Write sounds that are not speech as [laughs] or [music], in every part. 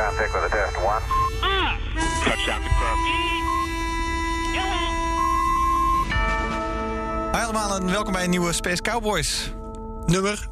Contact with a test one. Touchdown confirmed. Hi allemaal en welkom bij een nieuwe Space Cowboys. Nummer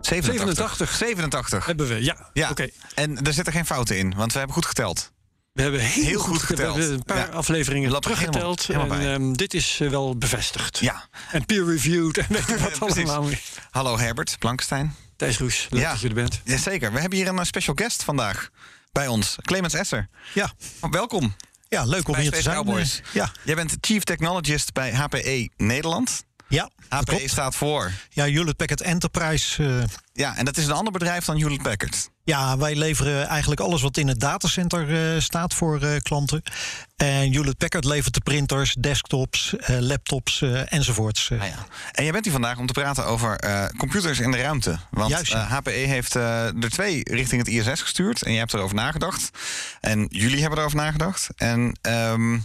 87. 87. hebben we, ja. Ja, Oké. en er zitten geen fouten in, want we hebben goed geteld. We hebben heel, Heel goed, goed geteld. We hebben een paar Ja. afleveringen Je er teruggeteld. helemaal- helemaal en ehm, dit is eh, wel bevestigd. Ja. En peer-reviewed en weet ik wat [laughs] allemaal. Hallo Herbert Blankenstein. Thijs Roes, leuk Ja. dat je er bent. Jazeker, we hebben hier een eh, special guest vandaag bij ons. Clemens Esser. Ja, Welkom. ja leuk om bij hier te zijn. Cowboys. Eh, Ja, Jij bent Chief Technologist bij HPE Nederland. Ja, klopt. staat voor. Ja, Hewlett Packard Enterprise. eh, Ja, en dat is een ander bedrijf dan Hewlett Packard. ja, wij leveren eigenlijk alles wat in het datacenter eh, staat voor eh, klanten. En Hewlett Packard levert de printers, desktops, laptops enzovoorts. Ah ja. En jij bent hier vandaag om te praten over computers in de ruimte. Want Juist, ja. HPE heeft er twee richting het ISS gestuurd. En jij hebt erover nagedacht. En jullie hebben erover nagedacht. En ehm,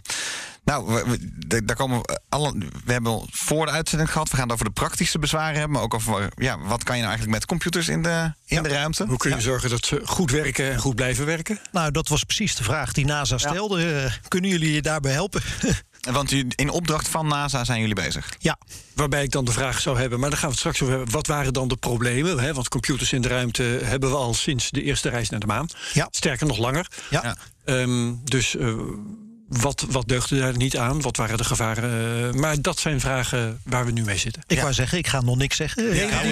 nou, we, daar komen we alle. We hebben voor de uitzending gehad. We gaan het over de praktische bezwaren hebben. Maar ook over ja, wat kan je nou eigenlijk met computers in de, in de ruimte? Hoe kun je zorgen dat ze goed werken en goed blijven werken? Nou, dat was precies de vraag die NASA stelde. Eh, kunnen jullie je daarbij helpen? [laughs] Want u- in opdracht van NASA zijn jullie bezig. ja, Waarbij ik dan de vraag zou hebben, maar daar gaan we het straks over hebben. Wat waren dan de problemen? Hè? Want computers in de ruimte hebben we al sinds de eerste reis naar de maan. Ja. Sterker nog langer. ja. Ja. Ehm, dus eh, wat, wat deugde daar niet aan? Wat waren de gevaren? Eh, maar dat zijn vragen waar we nu mee zitten. ik Ja. wou zeggen, ik ga nog niks zeggen. ik hou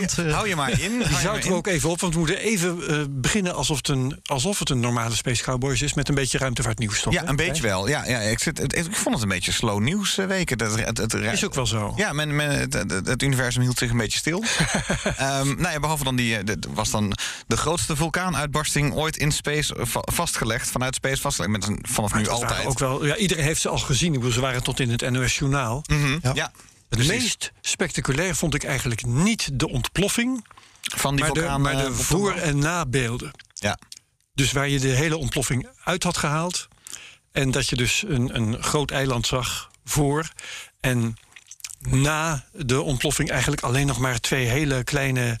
je, hou je maar in. [laughs] Hou Die zouten in. we ook even op, want we moeten even eh, beginnen alsof het, een, alsof het een normale Space Cowboys is... met een beetje ruimtevaartnieuws. toch, Ja, hè? een beetje wel. Ja, ja, ik, zit, het- ik vond het een beetje slow nieuws eh, weken. Dat, het, het, het- Is ook wel zo. Ja, men, men, het, het- het universum hield zich een beetje stil. [laughs] Ehm nou ja, behalve dan die, was dan de grootste vulkaanuitbarsting ooit in space va- vastgelegd. Vanuit space vastgelegd. Met een, vanaf nu waren altijd. Ook wel, ja, iedereen heeft ze al gezien. Ik bedoel, ze waren tot in het NOS-journaal. Mhm, Ja. ja. Het precies. meest spectaculair vond ik eigenlijk niet de ontploffing... van die maar de, vulkaan. maar de voor- en nabeelden. Ja. Dus waar je de hele ontploffing uit had gehaald. En dat je dus een, een groot eiland zag voor. En na de ontploffing eigenlijk alleen nog maar twee hele kleine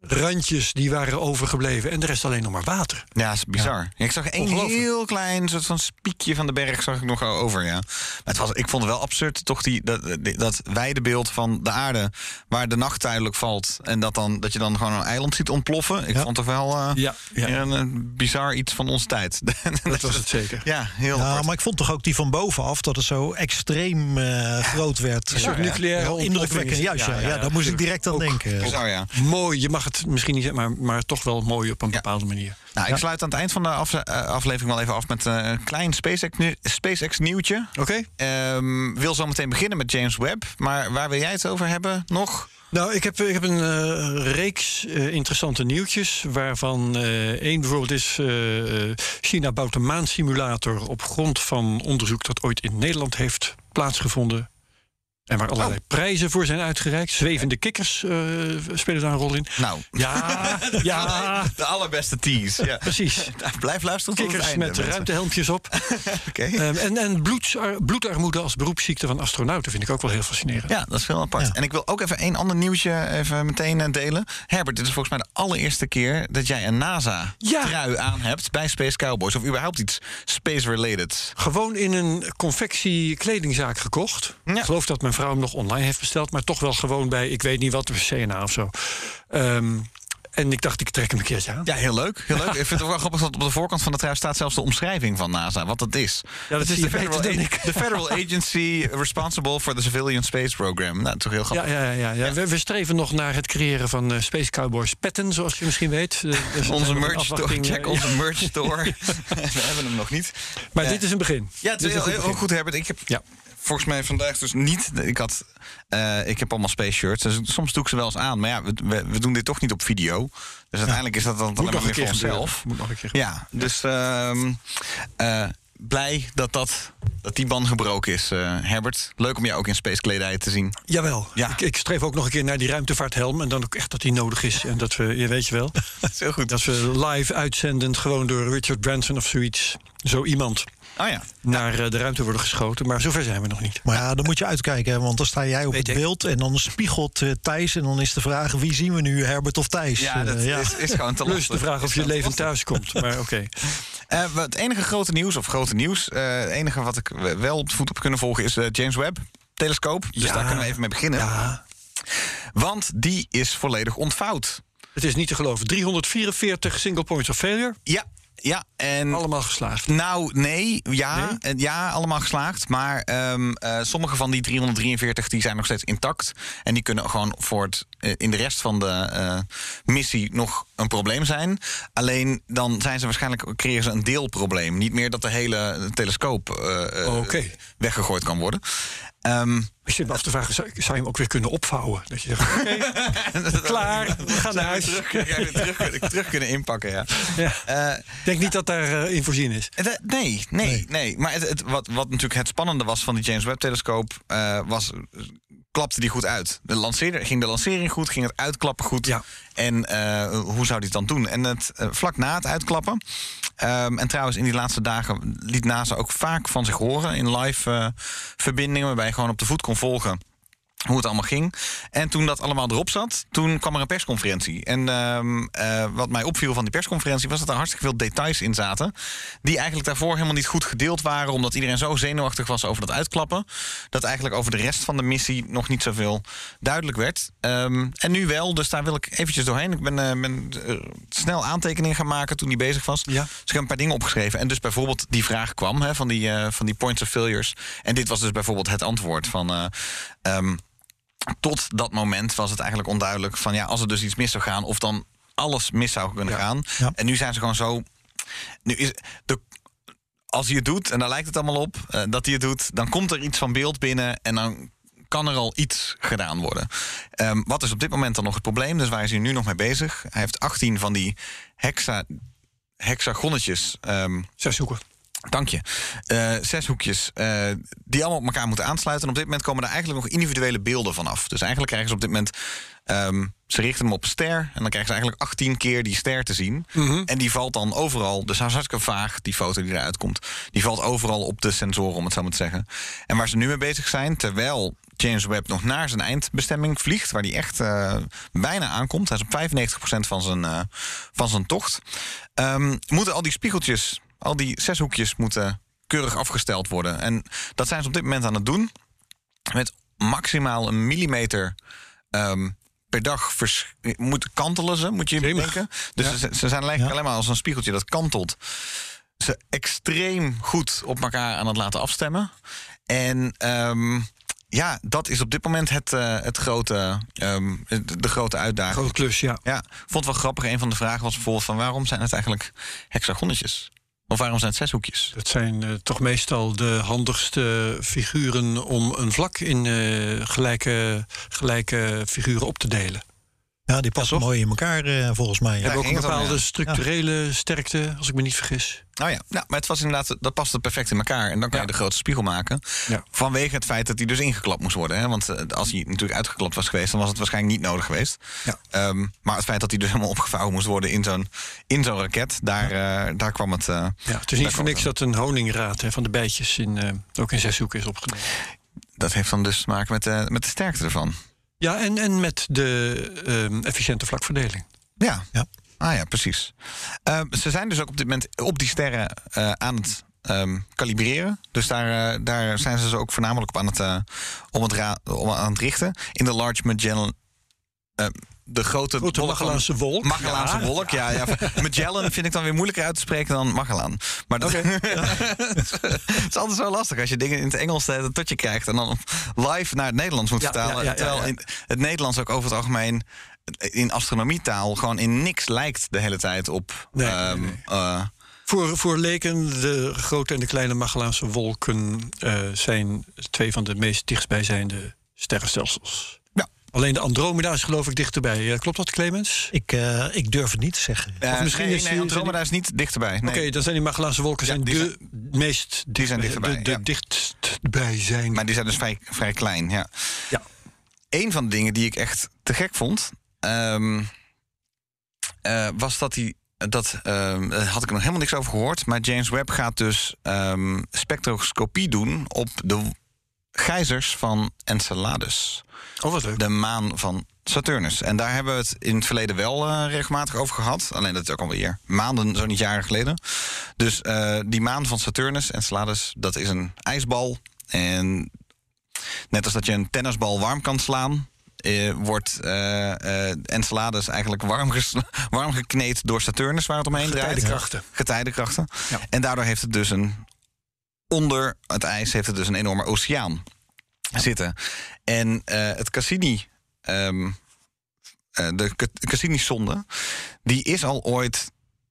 randjes die waren overgebleven. En de rest alleen nog maar water. Ja, is bizar. Ja, ik zag één heel klein soort van spiekje van de berg zag ik nog over, ja. Maar het was, ik vond het wel absurd, toch, die, dat, dat wijde beeld van de aarde... waar de nacht tijdelijk valt en dat, dan, dat je dan gewoon een eiland ziet ontploffen. Ik Ja. vond toch wel eh, Ja, een, bizar iets van onze tijd. [laughs] Dat was het zeker. Ja, heel Ja, maar ik vond toch ook die van bovenaf dat het zo extreem eh, groot werd. Een soort ja. nucleaire indrukwekkend. is- Juist, ja, ja, daar moest ik direct aan denken. Bizar, ja. Mooi, je mag het misschien niet maar, maar toch wel mooi op een bepaalde manier. Nou, ik sluit aan het eind van de af- eh, aflevering wel even af met eh, een klein SpaceX, nieuw- SpaceX nieuwtje. Oké? Ehm wil zo meteen beginnen met James Webb. Maar waar wil jij het over hebben nog? Nou, ik heb, ik heb een eh, reeks interessante nieuwtjes. Waarvan eh, één bijvoorbeeld is. China bouwt een maansimulator op grond van onderzoek dat ooit in Nederland heeft plaatsgevonden. En waar allerlei prijzen voor zijn uitgereikt. Zwevende kikkers eh, spelen daar een rol in. Nou, Ja, [laughs] ja, de allerbeste tease. Ja. precies. Blijf luisteren tot het Kikkers einde, met mensen. ruimtehelmpjes op. [laughs] Oké. Ehm, en en bloedsar- bloedarmoede als beroepsziekte van astronauten vind ik ook wel heel fascinerend. Ja, dat is veel apart. Ja. En ik wil ook even één ander nieuwtje even meteen eh, delen. Herbert, dit is volgens mij de allereerste keer dat jij een NASA-trui aan hebt bij Space Cowboys. Of überhaupt iets space-related. Gewoon in een confectie kledingzaak gekocht. Ja. Ik geloof dat mijn vrouw hem nog online heeft besteld, maar toch wel gewoon bij, ik weet niet wat, CNA of zo. Ehm, en ik dacht, ik trek hem een keertje aan. Ja, heel leuk. Heel leuk. [laughs] Ik vind het wel grappig dat op de voorkant van de trui staat zelfs de omschrijving van NASA. Wat dat is. Ja, dat je beter Federal, de Federal [laughs] Agency Responsible for the Civilian Space Program. Nou, dat is toch heel Ja, grappig. ja, ja, ja. We, we streven nog naar het creëren van eh, Space Cowboys petten, zoals je misschien weet. Dus we Onze merch store. Check eh, onze merch store. [laughs] We hebben hem nog niet. Maar Eh, dit is een begin. Ja, het is heel, heel goed, Herbert. Ik heb Ja. Volgens mij vandaag dus niet. Ik had. eh, ik heb allemaal space shirts. Dus soms doe ik ze wel eens aan. Maar ja, we, we, we doen dit toch niet op video. Dus uiteindelijk is dat dan alleen nog maar keer voor onszelf. Moet nog een keer Ja, dus ehm, eh, blij dat, dat, dat die band gebroken is, eh, Herbert. Leuk om jou ook in space kledij te zien. Jawel. Ja. Ik, ik streef ook nog een keer naar die ruimtevaarthelm. En dan ook echt dat die nodig is. En dat we, je weet je wel, Dat is heel goed. dat we live uitzendend gewoon door Richard Branson of zoiets. Zo iemand Oh ja. naar eh, de ruimte worden geschoten. Maar zover zijn we nog niet. Maar ja, dan moet je uitkijken, hè, want dan sta jij op Weet het ik. beeld en dan spiegelt eh, Thijs. En dan is de vraag: wie zien we nu, Herbert of Thijs? Ja, dat Eh, Is, is gewoon te Plus lastig. de vraag of je levend lastig. thuis komt. Maar [laughs] oké. Eh, wat- het enige grote nieuws, of grote nieuws, eh, het enige wat ik wel op de voet heb kunnen volgen is de James Webb telescoop. Dus Ja. daar kunnen we even mee beginnen. Ja, Want die is volledig ontvouwd. het is niet te geloven. 344 single points of failure. Ja, ja. En Allemaal geslaagd. Nou, nee. Ja, Nee? ja allemaal geslaagd. Maar ehm, eh, sommige van die 343 die zijn nog steeds intact. En die kunnen gewoon voor het, eh, in de rest van de eh, missie nog een probleem zijn. Alleen dan zijn ze waarschijnlijk, creëren ze een deelprobleem. Niet meer dat de hele telescoop Oké. weggegooid kan worden. Ehm, Ik zit me af te vragen, zou, zou je hem ook weer kunnen opvouwen? Dat je zegt, [laughs] klaar, we gaan naar huis. terug, terug, kunnen- terug kunnen inpakken, ja. Ja. Eh, Ik denk niet dat daar eh, in voorzien is. Eh, Nee, nee, nee. Maar het, het, wat, wat natuurlijk het spannende was van die James Webb-telescoop... eh, was, eh, klapte die goed uit. De lanceerder, ging de lancering goed, ging het uitklappen goed? Ja. En eh, hoe zou hij het dan doen? En het, eh, vlak na het uitklappen... ehm, en trouwens, in die laatste dagen liet NASA ook vaak van zich horen... in live eh, verbindingen, waarbij je gewoon op de voet kon volgen hoe het allemaal ging. En toen dat allemaal erop zat, toen kwam er een persconferentie. En ehm, eh, wat mij opviel van die persconferentie was dat er hartstikke veel details in zaten. Die eigenlijk daarvoor helemaal niet goed gedeeld waren, omdat iedereen zo zenuwachtig was over dat uitklappen. Dat eigenlijk over de rest van de missie nog niet zoveel duidelijk werd. Ehm, en nu wel, dus daar wil ik eventjes doorheen. Ik ben, eh, ben eh, snel aantekeningen gaan maken toen die bezig was. Ja. Dus ik heb een paar dingen opgeschreven. En dus bijvoorbeeld die vraag kwam hè, van, die, van die points of failures. En dit was dus bijvoorbeeld het antwoord van. eh, ehm, tot dat moment was het eigenlijk onduidelijk van ja, als er dus iets mis zou gaan, of dan alles mis zou kunnen Ja. gaan. Ja. En nu zijn ze gewoon zo. Nu is de, als hij het doet, en daar lijkt het allemaal op, eh, dat hij het doet, dan komt er iets van beeld binnen en dan kan er al iets gedaan worden. Ehm, wat is op dit moment dan nog het probleem? Dus waar is hij nu nog mee bezig? Hij heeft 18 van die hexa, hexagonnetjes. ehm, Zes zoeken. Dank je. Eh, zes hoekjes eh, die allemaal op elkaar moeten aansluiten. En op dit moment komen er eigenlijk nog individuele beelden vanaf. Dus eigenlijk krijgen ze op dit moment... ehm, ze richten hem op een ster en dan krijgen ze eigenlijk 18 keer die ster te zien. En die valt dan overal, dus hartstikke vaag, die foto die eruit komt. Die valt overal op de sensoren, om het zo maar te zeggen. En waar ze nu mee bezig zijn, terwijl James Webb nog naar zijn eindbestemming vliegt... waar hij echt eh, bijna aankomt, hij is op 95% van zijn, van zijn tocht... ehm, moeten al die spiegeltjes, al die zes hoekjes moeten keurig afgesteld worden. En dat zijn ze op dit moment aan het doen. Met maximaal een millimeter ehm, per dag vers- moet kantelen ze, moet je denken. Dus Ja. ze, ze zijn eigenlijk Ja. alleen maar als een spiegeltje dat kantelt. Ze extreem goed op elkaar aan het laten afstemmen. En ehm, ja, dat is op dit moment het, eh, het grote, ehm, de, grote uitdaging. Grote klus, ja. Vond het wel grappig. Een van de vragen was bijvoorbeeld van waarom zijn het eigenlijk hexagonnetjes? Of waarom zijn het zeshoekjes? Dat zijn eh, toch meestal de handigste figuren om een vlak in eh, gelijke, gelijke figuren op te delen. Ja, die passen toch? mooi in elkaar eh, volgens mij. Hebben ook een bepaalde ja. structurele sterkte, als ik me niet vergis. Nou ja, nou, maar het was inderdaad, dat paste perfect in elkaar. En dan kan Ja. je de grootste spiegel maken. Ja. Vanwege het feit dat hij dus ingeklapt moest worden. Hè? Want eh, als hij natuurlijk uitgeklapt was geweest, dan was het waarschijnlijk niet nodig geweest. Ja. Ehm, maar het feit dat hij dus helemaal opgevouwen moest worden in zo'n, in zo'n raket, daar, eh, daar kwam het. eh, Ja, het is niet voor niks dat een honingraad hè, van de bijtjes in, eh, ook in zeshoek is opgenomen. Dat heeft dan dus te maken met, de met de sterkte ervan. Ja, en, en met de ehm, efficiënte vlakverdeling. Ja. Ja. Ah ja, precies. Ehm, ze zijn dus ook op dit moment op die sterren eh, aan het ehm, kalibreren. Dus daar, eh, daar zijn ze dus ook voornamelijk op aan het, eh, om het om aan het richten. In de Large Magellan. De grote, Grote Magellaanse wolk. Magellaanse Ja. wolk, ja. ja. [laughs] Magellan vind ik dan weer moeilijker uit te spreken dan Magellan. Maar dat, [laughs] het is altijd zo lastig als je dingen in het Engels eh, tot je krijgt... en dan live naar het Nederlands moet vertalen. terwijl in het Nederlands ook over het algemeen in astronomietaal gewoon in niks lijkt de hele tijd op. Nee, ehm, nee, nee. eh, Voor, voor leken, de grote en de kleine Magellaanse wolken eh, zijn twee van de meest dichtstbijzijnde sterrenstelsels. Alleen de Andromeda is geloof ik dichterbij. Eh, klopt dat, Clemens? Ik, eh, ik durf het niet te zeggen. Eh, Of misschien nee, is die- nee, Andromeda is niet dichterbij. Nee. Oké, dan zijn die Magellaanse wolken Ja, zijn die de meest die zijn dichterbij, De, de ja. dichtstbij zijn. Maar die zijn dus vrij, vrij klein, ja. Ja. Een van de dingen die ik echt te gek vond... ehm, eh, was dat hij... Dat ehm, daar had ik er nog helemaal niks over gehoord. Maar James Webb gaat dus ehm, spectroscopie doen op de gijzers van Enceladus. oh, wat leuk. De maan van Saturnus. En daar hebben we het in het verleden wel eh, regelmatig over gehad. Alleen dat is ook alweer maanden, zo niet jaren geleden. Dus eh, die maan van Saturnus, Enceladus, dat is een ijsbal. En net als dat je een tennisbal warm kan slaan... eh, wordt Enceladus eigenlijk warm, warm gekneed door Saturnus... waar het omheen draait. Getijdenkrachten. Getijdenkrachten. Ja. En daardoor heeft het dus een... Onder het ijs heeft het dus een enorme oceaan zitten. En eh, het Cassini... ehm, eh, de Ca- Cassini-sonde... die is al ooit...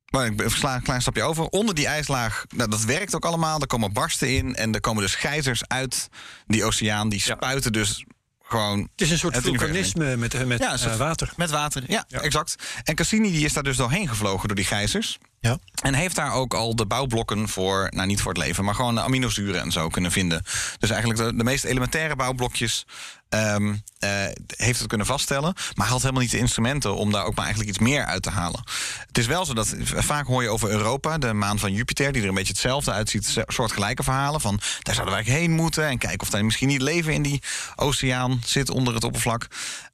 Maar ik sla een klein stapje over. Onder die ijslaag, nou, dat werkt ook allemaal. Er komen barsten in en er komen dus gijzers uit die oceaan. Die Ja. spuiten dus gewoon Het is een soort vulkanisme met, met Ja, een soort- eh, water. met water. Ja, Ja. exact. En Cassini die is daar dus doorheen gevlogen door die gijzers. Ja. En heeft daar ook al de bouwblokken voor, nou niet voor het leven, maar gewoon de aminozuren en zo kunnen vinden. Dus eigenlijk de, de meest elementaire bouwblokjes eh, heeft het kunnen vaststellen. Maar had helemaal niet de instrumenten om daar ook maar eigenlijk iets meer uit te halen. Het is wel zo dat vaak hoor je over Europa, de maan van Jupiter, die er een beetje hetzelfde uitziet, soortgelijke verhalen van daar zouden wij heen moeten en kijken of daar misschien niet leven in die oceaan zit onder het oppervlak.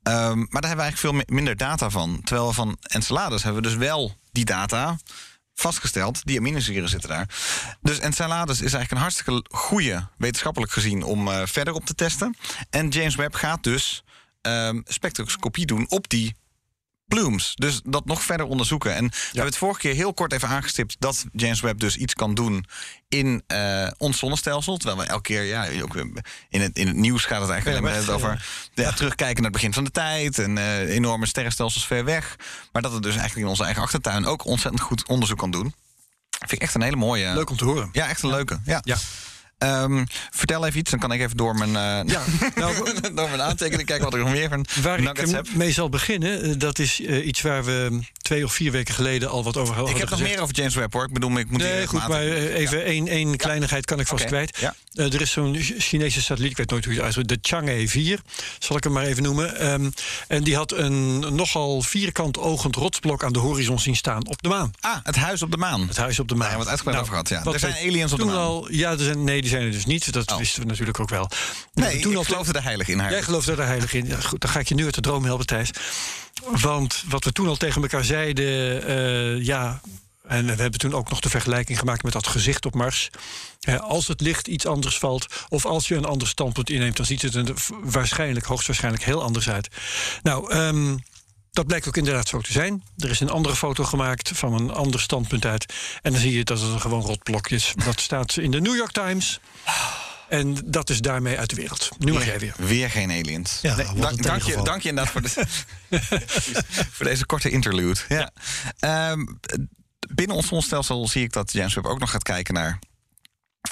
Ehm, maar daar hebben we eigenlijk veel mi- minder data van. Terwijl van Enceladus hebben we dus wel die data vastgesteld. Die aminozuren zitten daar. Dus Enceladus is eigenlijk een hartstikke goede, wetenschappelijk gezien, om eh, verder op te testen. En James Webb gaat dus ehm, spectroscopie doen op die plumes. Dus dat nog verder onderzoeken. En we hebben het vorige keer heel kort even aangestipt dat James Webb dus iets kan doen in eh, ons zonnestelsel. Terwijl we elke keer, ja, ook in het, in het nieuws gaat het eigenlijk alleen maar over ja, terugkijken naar het begin van de tijd en eh, enorme sterrenstelsels ver weg. Maar dat het dus eigenlijk in onze eigen achtertuin ook ontzettend goed onderzoek kan doen. Vind ik echt een hele mooie. Leuk om te horen. Ja, echt een leuke. Ja. Ja. Ehm, vertel even iets, dan kan ik even door mijn, eh, Ja, nou, [laughs] door mijn aantekeningen kijken wat ik nog meer van Waar nuggets ik heb. mee zal beginnen, eh, dat is eh, iets waar we twee of vier weken geleden al wat over hadden Ik heb nog meer over James Webb hoor. Ik bedoel, ik moet Nee, goed, maar even één, één kleinigheid kan ik vast kwijt. ja. Er is zo'n Chinese satelliet, ik weet nooit hoe je het uitspreekt, de Chang'e 4, zal ik hem maar even noemen. Ehm, en die had een nogal vierkant ogend rotsblok aan de horizon zien staan op de maan. Ah, het huis op de maan. Het huis op de maan. We het uitgebreid over gehad, ja. wat Er zijn aliens op de toen maan. Al, ja, er zijn, nee, die zijn er dus niet. Dat Oh. wisten we natuurlijk ook wel. Nee, toen ik al geloofde er heilig in haar. Jij gelooft er heilig in. Ja, goed, dan ga ik je nu uit de droom helpen, Thijs. Want wat we toen al tegen elkaar zeiden, eh, ja. En we hebben toen ook nog de vergelijking gemaakt met dat gezicht op Mars. Als het licht iets anders valt, of als je een ander standpunt inneemt, dan ziet het er waarschijnlijk, hoogstwaarschijnlijk heel anders uit. Nou, ehm, dat blijkt ook inderdaad zo te zijn. Er is een andere foto gemaakt van een ander standpunt uit. En dan zie je dat het een gewoon rotblok is. [laughs] Dat staat in de New York Times. En dat is daarmee uit de wereld. Nu mag jij weer. Weer geen aliens. Ja, dank, dank, je, dank je inderdaad voor, de, [laughs] [laughs] voor deze korte interlude. Ja. Ehm, binnen ons zonnestelsel zie ik dat James Webb ook nog gaat kijken naar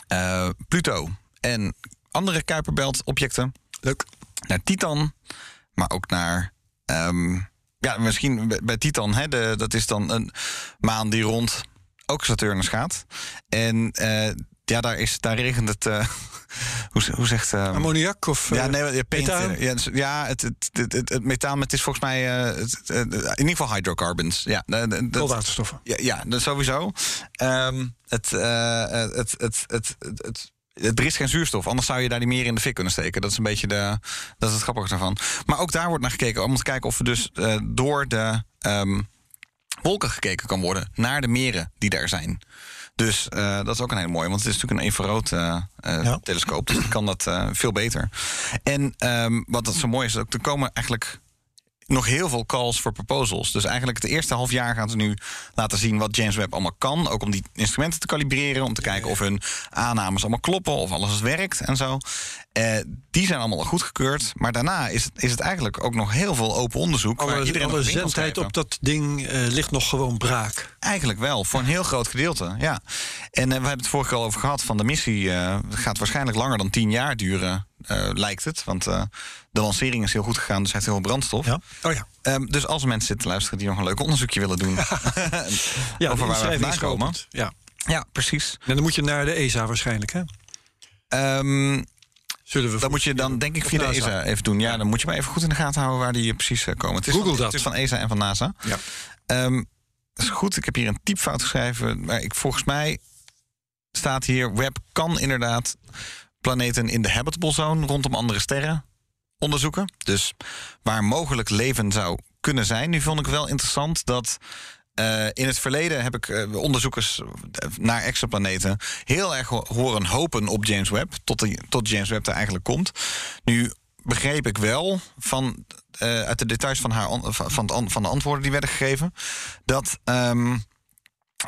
eh, Pluto en andere Kuiperbelt-objecten. Leuk. Naar Titan, maar ook naar. ehm, ja, misschien bij- Titan, hè, de, dat is dan een maan die rond ook Saturnus gaat. En eh, ja, daar, is, daar regent het. eh, [laughs] hoe, hoe zegt. ehm, Ammoniak of ja, eh, nee, ja, paint, eh, Ja, dus- ja het, het, het, het, methaan, het is volgens mij eh, het- in ieder geval hydrocarbons. Ja, dat- koolwaterstoffen. ja, ja dat sowieso. Ehm, eh, het, het, het, het, het er is geen zuurstof, anders zou je daar niet meer in de fik kunnen steken. Dat is een beetje de, dat is het grappige daarvan. Maar ook daar wordt naar gekeken om te kijken of er dus eh, door de ehm, wolken gekeken kan worden naar de meren die daar zijn. Dus eh, dat is ook een hele mooie, want het is natuurlijk een infrarood Ja. telescoop. Dus kan dat veel beter. En ehm, wat dat zo mooi is, ook er komen eigenlijk nog heel veel calls voor proposals. Dus eigenlijk het eerste half jaar gaan ze nu laten zien wat James Webb allemaal kan. Ook om die instrumenten te kalibreren. Om te kijken of hun aannames allemaal kloppen. Of alles werkt en zo. Eh, die zijn allemaal al goedgekeurd. Maar daarna is, het- is het eigenlijk ook nog heel veel open onderzoek. Alle, iedereen alle schrijven. op dat ding eh, ligt nog gewoon braak. Eigenlijk wel, voor een heel groot gedeelte. Ja. En eh, we hebben het vorige keer al over gehad van de missie. gaat waarschijnlijk langer dan tien jaar duren. Eh, lijkt het. Want eh, de lancering is heel goed gegaan, dus hij heeft heel veel brandstof. Ja. Oh ja. Ehm, dus als er mensen zitten luisteren die nog een leuk onderzoekje willen doen... [laughs] [laughs] ja Over waar we vandaan komen. Ja. ja, precies. En dan moet je naar de ESA waarschijnlijk, hè? Ehm, Zullen we dat moet je dan denk ik via de NASA. ESA even doen. Ja, dan moet je maar even goed in de gaten houden waar die precies eh, komen. Het is Google van, dat. Het is van ESA en van NASA. Ja. Ehm, dat is goed. Ik heb hier een typfout geschreven. Maar ik, volgens mij staat hier... Web kan inderdaad planeten in de habitable zone... rondom andere sterren onderzoeken. Dus waar mogelijk leven zou kunnen zijn. Nu vond ik wel interessant dat... eh, in het verleden heb ik eh, onderzoekers naar exoplaneten heel erg ho- horen hopen op James Webb. Tot, de, tot James Webb er eigenlijk komt. Nu begreep ik wel van, eh, uit de details van, haar, an- van, van de antwoorden die werden gegeven. dat. ehm,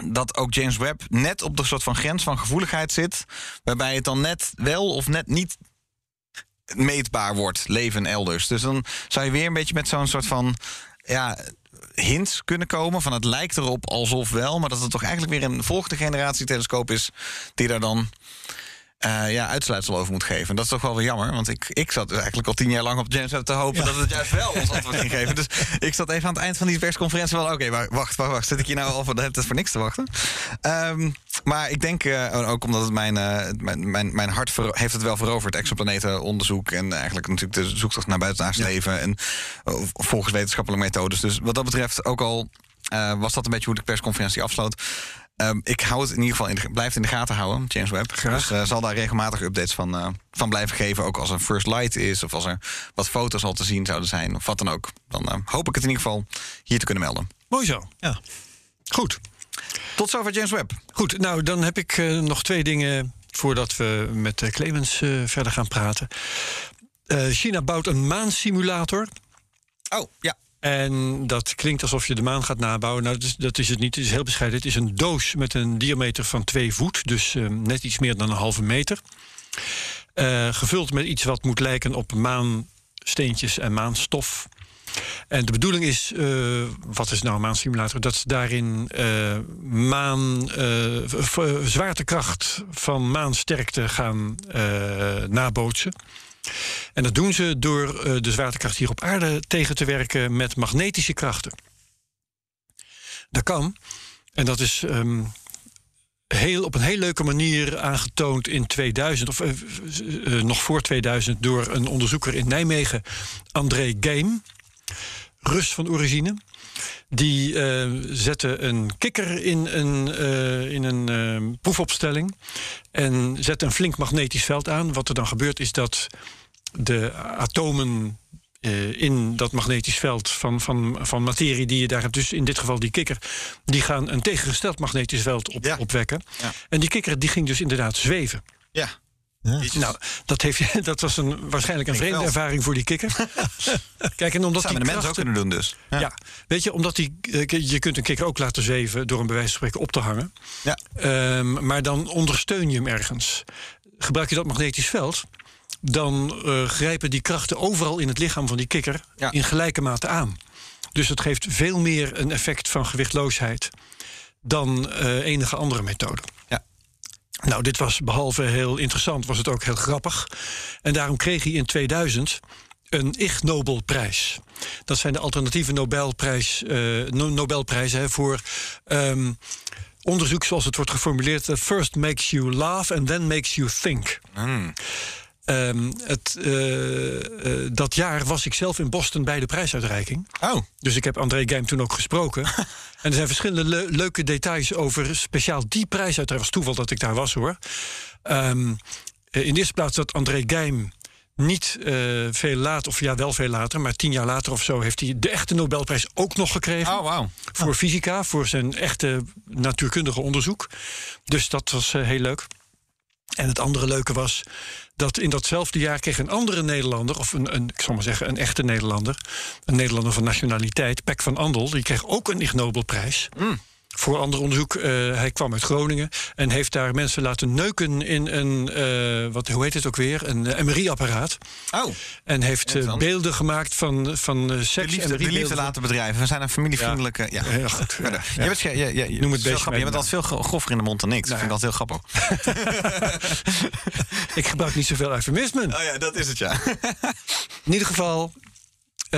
dat ook James Webb net op de soort van grens van gevoeligheid zit. Waarbij het dan net wel of net niet meetbaar wordt, leven elders. Dus dan zou je weer een beetje met zo'n soort van ja, hints kunnen komen. Van het lijkt erop alsof wel, maar dat het toch eigenlijk weer een volgende generatie telescoop is die daar dan. Eh, ja, uitsluitsel over moet geven. En dat is toch wel weer jammer. Want ik, ik zat dus eigenlijk al tien jaar lang op James Webb te hopen dat het juist wel ons antwoord ging geven. Dus ik zat even aan het eind van die persconferentie wel. Oké, maar wacht, wacht, wacht. Zit ik hier nou al voor tijd voor niks te wachten? Ehm, maar ik denk eh, ook omdat het mijn, eh, mijn, mijn, mijn hart heeft het wel veroverd. Exoplanetenonderzoek en eigenlijk natuurlijk de zoektocht naar buitenaards leven. En volgens wetenschappelijke methodes. Dus wat dat betreft, ook al was dat een beetje hoe de persconferentie afsloot. Ehm, ik hou het in ieder geval in de, blijf het in de gaten houden, James Webb. Graag. Dus eh, zal daar regelmatig updates van, eh, van blijven geven. Ook als er first light is of als er wat foto's al te zien zouden zijn of wat dan ook. Dan eh, hoop ik het in ieder geval hier te kunnen melden. Mooi zo. Ja. Goed. Tot zover James Webb. Goed, nou dan heb ik nog twee dingen voordat we met Clemens verder gaan praten. Eh, China bouwt een maansimulator. Oh, ja. En dat klinkt alsof je de maan gaat nabouwen. Nou, dat is, dat is het niet. Het is heel bescheiden. Het is een doos met een diameter van twee voet. Dus eh, net iets meer dan een halve meter. Eh, gevuld met iets wat moet lijken op maansteentjes en maanstof. En de bedoeling is, eh, wat is nou een maansimulator? Dat ze daarin eh, maan, zwaartekracht van maansterkte gaan nabootsen. En dat doen ze door eh, de zwaartekracht hier op aarde tegen te werken met magnetische krachten. Dat kan. En dat is ehm, heel, op een heel leuke manier aangetoond in 2000, of eh, eh, nog voor 2000, door een onderzoeker in Nijmegen, André Game. Rus van origine. Die eh, zette een kikker in een, eh, in een eh, proefopstelling. En zette een flink magnetisch veld aan. Wat er dan gebeurt is dat de atomen in dat magnetisch veld van, van, van materie die je daar hebt, dus in dit geval die kikker, die gaan een tegengesteld magnetisch veld op, Ja. opwekken. Ja. En die kikker die ging dus inderdaad zweven. Ja. Ja. Nou, dat, heeft, [laughs] dat was een, waarschijnlijk een vreemde ervaring voor die kikker. [laughs] Kijk, en omdat dat die mensen ook kunnen doen dus. ja. weet je, omdat die, eh, je kunt een kikker ook laten zweven door hem bij wijze van spreken op te hangen. Ja. Ehm, maar dan ondersteun je hem ergens. Gebruik je dat magnetisch veld, dan eh, grijpen die krachten overal in het lichaam van die kikker Ja. in gelijke mate aan. Dus het geeft veel meer een effect van gewichtloosheid dan eh, enige andere methode. Ja. Nou, dit was behalve heel interessant, was het ook heel grappig. En daarom kreeg hij in 2000 een Ig Nobelprijs. Dat zijn de alternatieve Nobelprijs, eh, no- Nobelprijzen hè, voor ehm, onderzoek zoals het wordt geformuleerd. eh, First makes you laugh and then makes you think. Hmm. Ehm, het, eh, eh, dat jaar was ik zelf in Boston bij de prijsuitreiking. Oh, Dus ik heb André Geim toen ook gesproken. [laughs] en er zijn verschillende le- leuke details over speciaal die prijs. Het was toeval dat ik daar was hoor. Ehm, eh, in de eerste plaats dat André Geim niet veel later, of ja wel veel later, maar tien jaar later of zo, heeft hij de echte Nobelprijs ook nog gekregen. oh wauw. Voor fysica, voor zijn echte natuurkundige onderzoek. Dus dat was heel leuk. En het andere leuke was dat in datzelfde jaar kreeg een andere Nederlander, of een, een, ik zal maar zeggen, een echte Nederlander, een Nederlander van nationaliteit, Pek van Andel, die kreeg ook een Ig Nobelprijs. Voor ander onderzoek. Eh, hij kwam uit Groningen en heeft daar mensen laten neuken in een, eh, wat, hoe heet het ook weer, een eh, MRI-apparaat. Oh, En heeft beelden gemaakt van, van eh, de seks liefde, en de liefde laten bedrijven. We zijn een familievriendelijke... Ja. Goed. [laughs] Ja. Je bent, je, je, je, Noem het beestje Je bent altijd veel gro- groffer in de mond dan ik. Dat vind ik altijd heel grappig. [laughs] Ik gebruik niet zoveel eufemismen. Oh ja, dat is het ja. In ieder geval,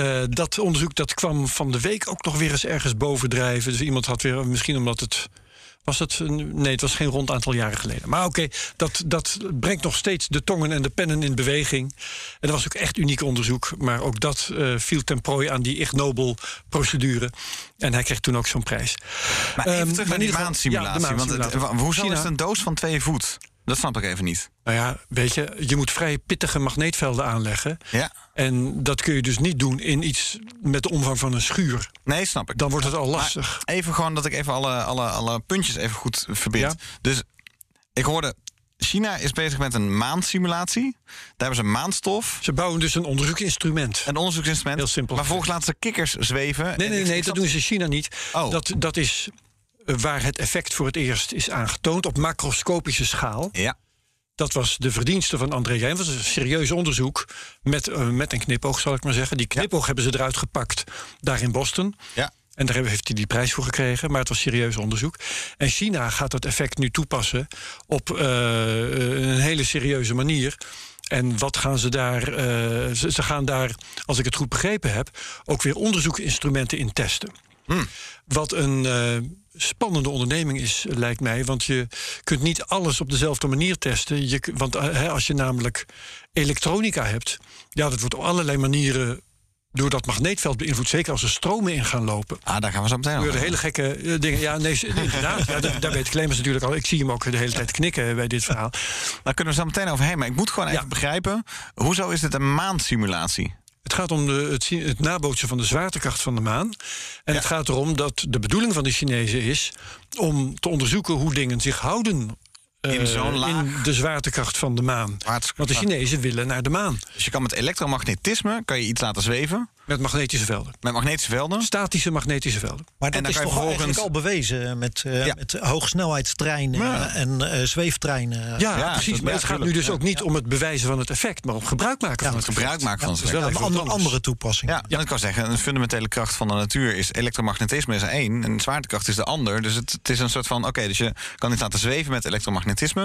eh, dat onderzoek dat kwam van de week ook nog weer eens ergens bovendrijven. Dus iemand had weer, misschien omdat het. Was het? een- Nee, het was geen rond aantal jaren geleden. Maar oké, dat, dat brengt nog steeds de tongen en de pennen in beweging. En dat was ook echt uniek onderzoek. Maar ook dat eh, viel ten prooi aan die Ig Nobel-procedure. En hij kreeg toen ook zo'n prijs. Maar even terug maar naar die maansimulatie. ja, want het, hoezo China- is het een doos van twee voet? Dat snap ik even niet. Nou ja, weet je, je moet vrij pittige magneetvelden aanleggen. Ja. En dat kun je dus niet doen in iets met de omvang van een schuur. Nee, snap ik. Dan wordt het al lastig. Maar even gewoon dat ik even alle, alle, alle puntjes even goed verbind. Ja. Dus ik hoorde... China is bezig met een maansimulatie. Daar hebben ze maanstof. Ze bouwen dus een onderzoeksinstrument. Een onderzoeksinstrument. Heel simpel Maar vervolgens laten ze kikkers zweven. Nee, nee, nee, dat doen ze in China niet. Oh. Dat, dat is waar het effect voor het eerst is aangetoond op macroscopische schaal. Ja. Dat was de verdienste van André Rijn. Dat was een serieus onderzoek met, eh, met een knipoog, zal ik maar zeggen. Die knipoog hebben ze eruit gepakt daar in Boston. Ja. En daar heeft hij die prijs voor gekregen, maar het was serieus onderzoek. En China gaat dat effect nu toepassen op eh, een hele serieuze manier. En wat gaan ze daar? eh, ze, ze gaan daar, als ik het goed begrepen heb, ook weer onderzoeksinstrumenten in testen. Wat een eh, spannende onderneming is, lijkt mij. Want je kunt niet alles op dezelfde manier testen. Je, want eh, als je namelijk elektronica hebt, ja, dat wordt op allerlei manieren door dat magneetveld beïnvloed. Zeker als er stromen in gaan lopen. Ah, daar gaan we zo meteen over. hele gekke eh, dingen. Ja, nee, inderdaad. Ja, daar, daar weet Clemens natuurlijk al. Ik zie hem ook de hele tijd knikken bij dit verhaal. Daar kunnen we zo meteen overheen. Maar ik moet gewoon even Ja. begrijpen. Hoezo is dit een maansimulatie? Het gaat om de, het, het nabootsen van de zwaartekracht van de maan. En het gaat erom dat de bedoeling van de Chinezen is om te onderzoeken hoe dingen zich houden. eh, In zo'n laag? in de zwaartekracht van de maan. Want de. Chinezen willen naar de maan. Dus je kan met elektromagnetisme kan je iets laten zweven. Met magnetische velden. Met magnetische velden. Statische magnetische velden. Maar En dat dan is toch vervolgens- eigenlijk al bewezen met, eh Ja. met hoogsnelheidstreinen Ja. en eh, zweeftreinen. Ja, Ja, precies. dat- maar het gaat nu dus Ja. ook niet om het bewijzen van het effect, maar om gebruik maken van het Het gebruik maken van Dat het is wel Ja, even een andere, andere toepassing. Ja, ja. ik kan zeggen, een fundamentele kracht van de natuur is elektromagnetisme is één en zwaartekracht is de ander. Dus het, het is een soort van, oké, dus je kan iets laten zweven met elektromagnetisme.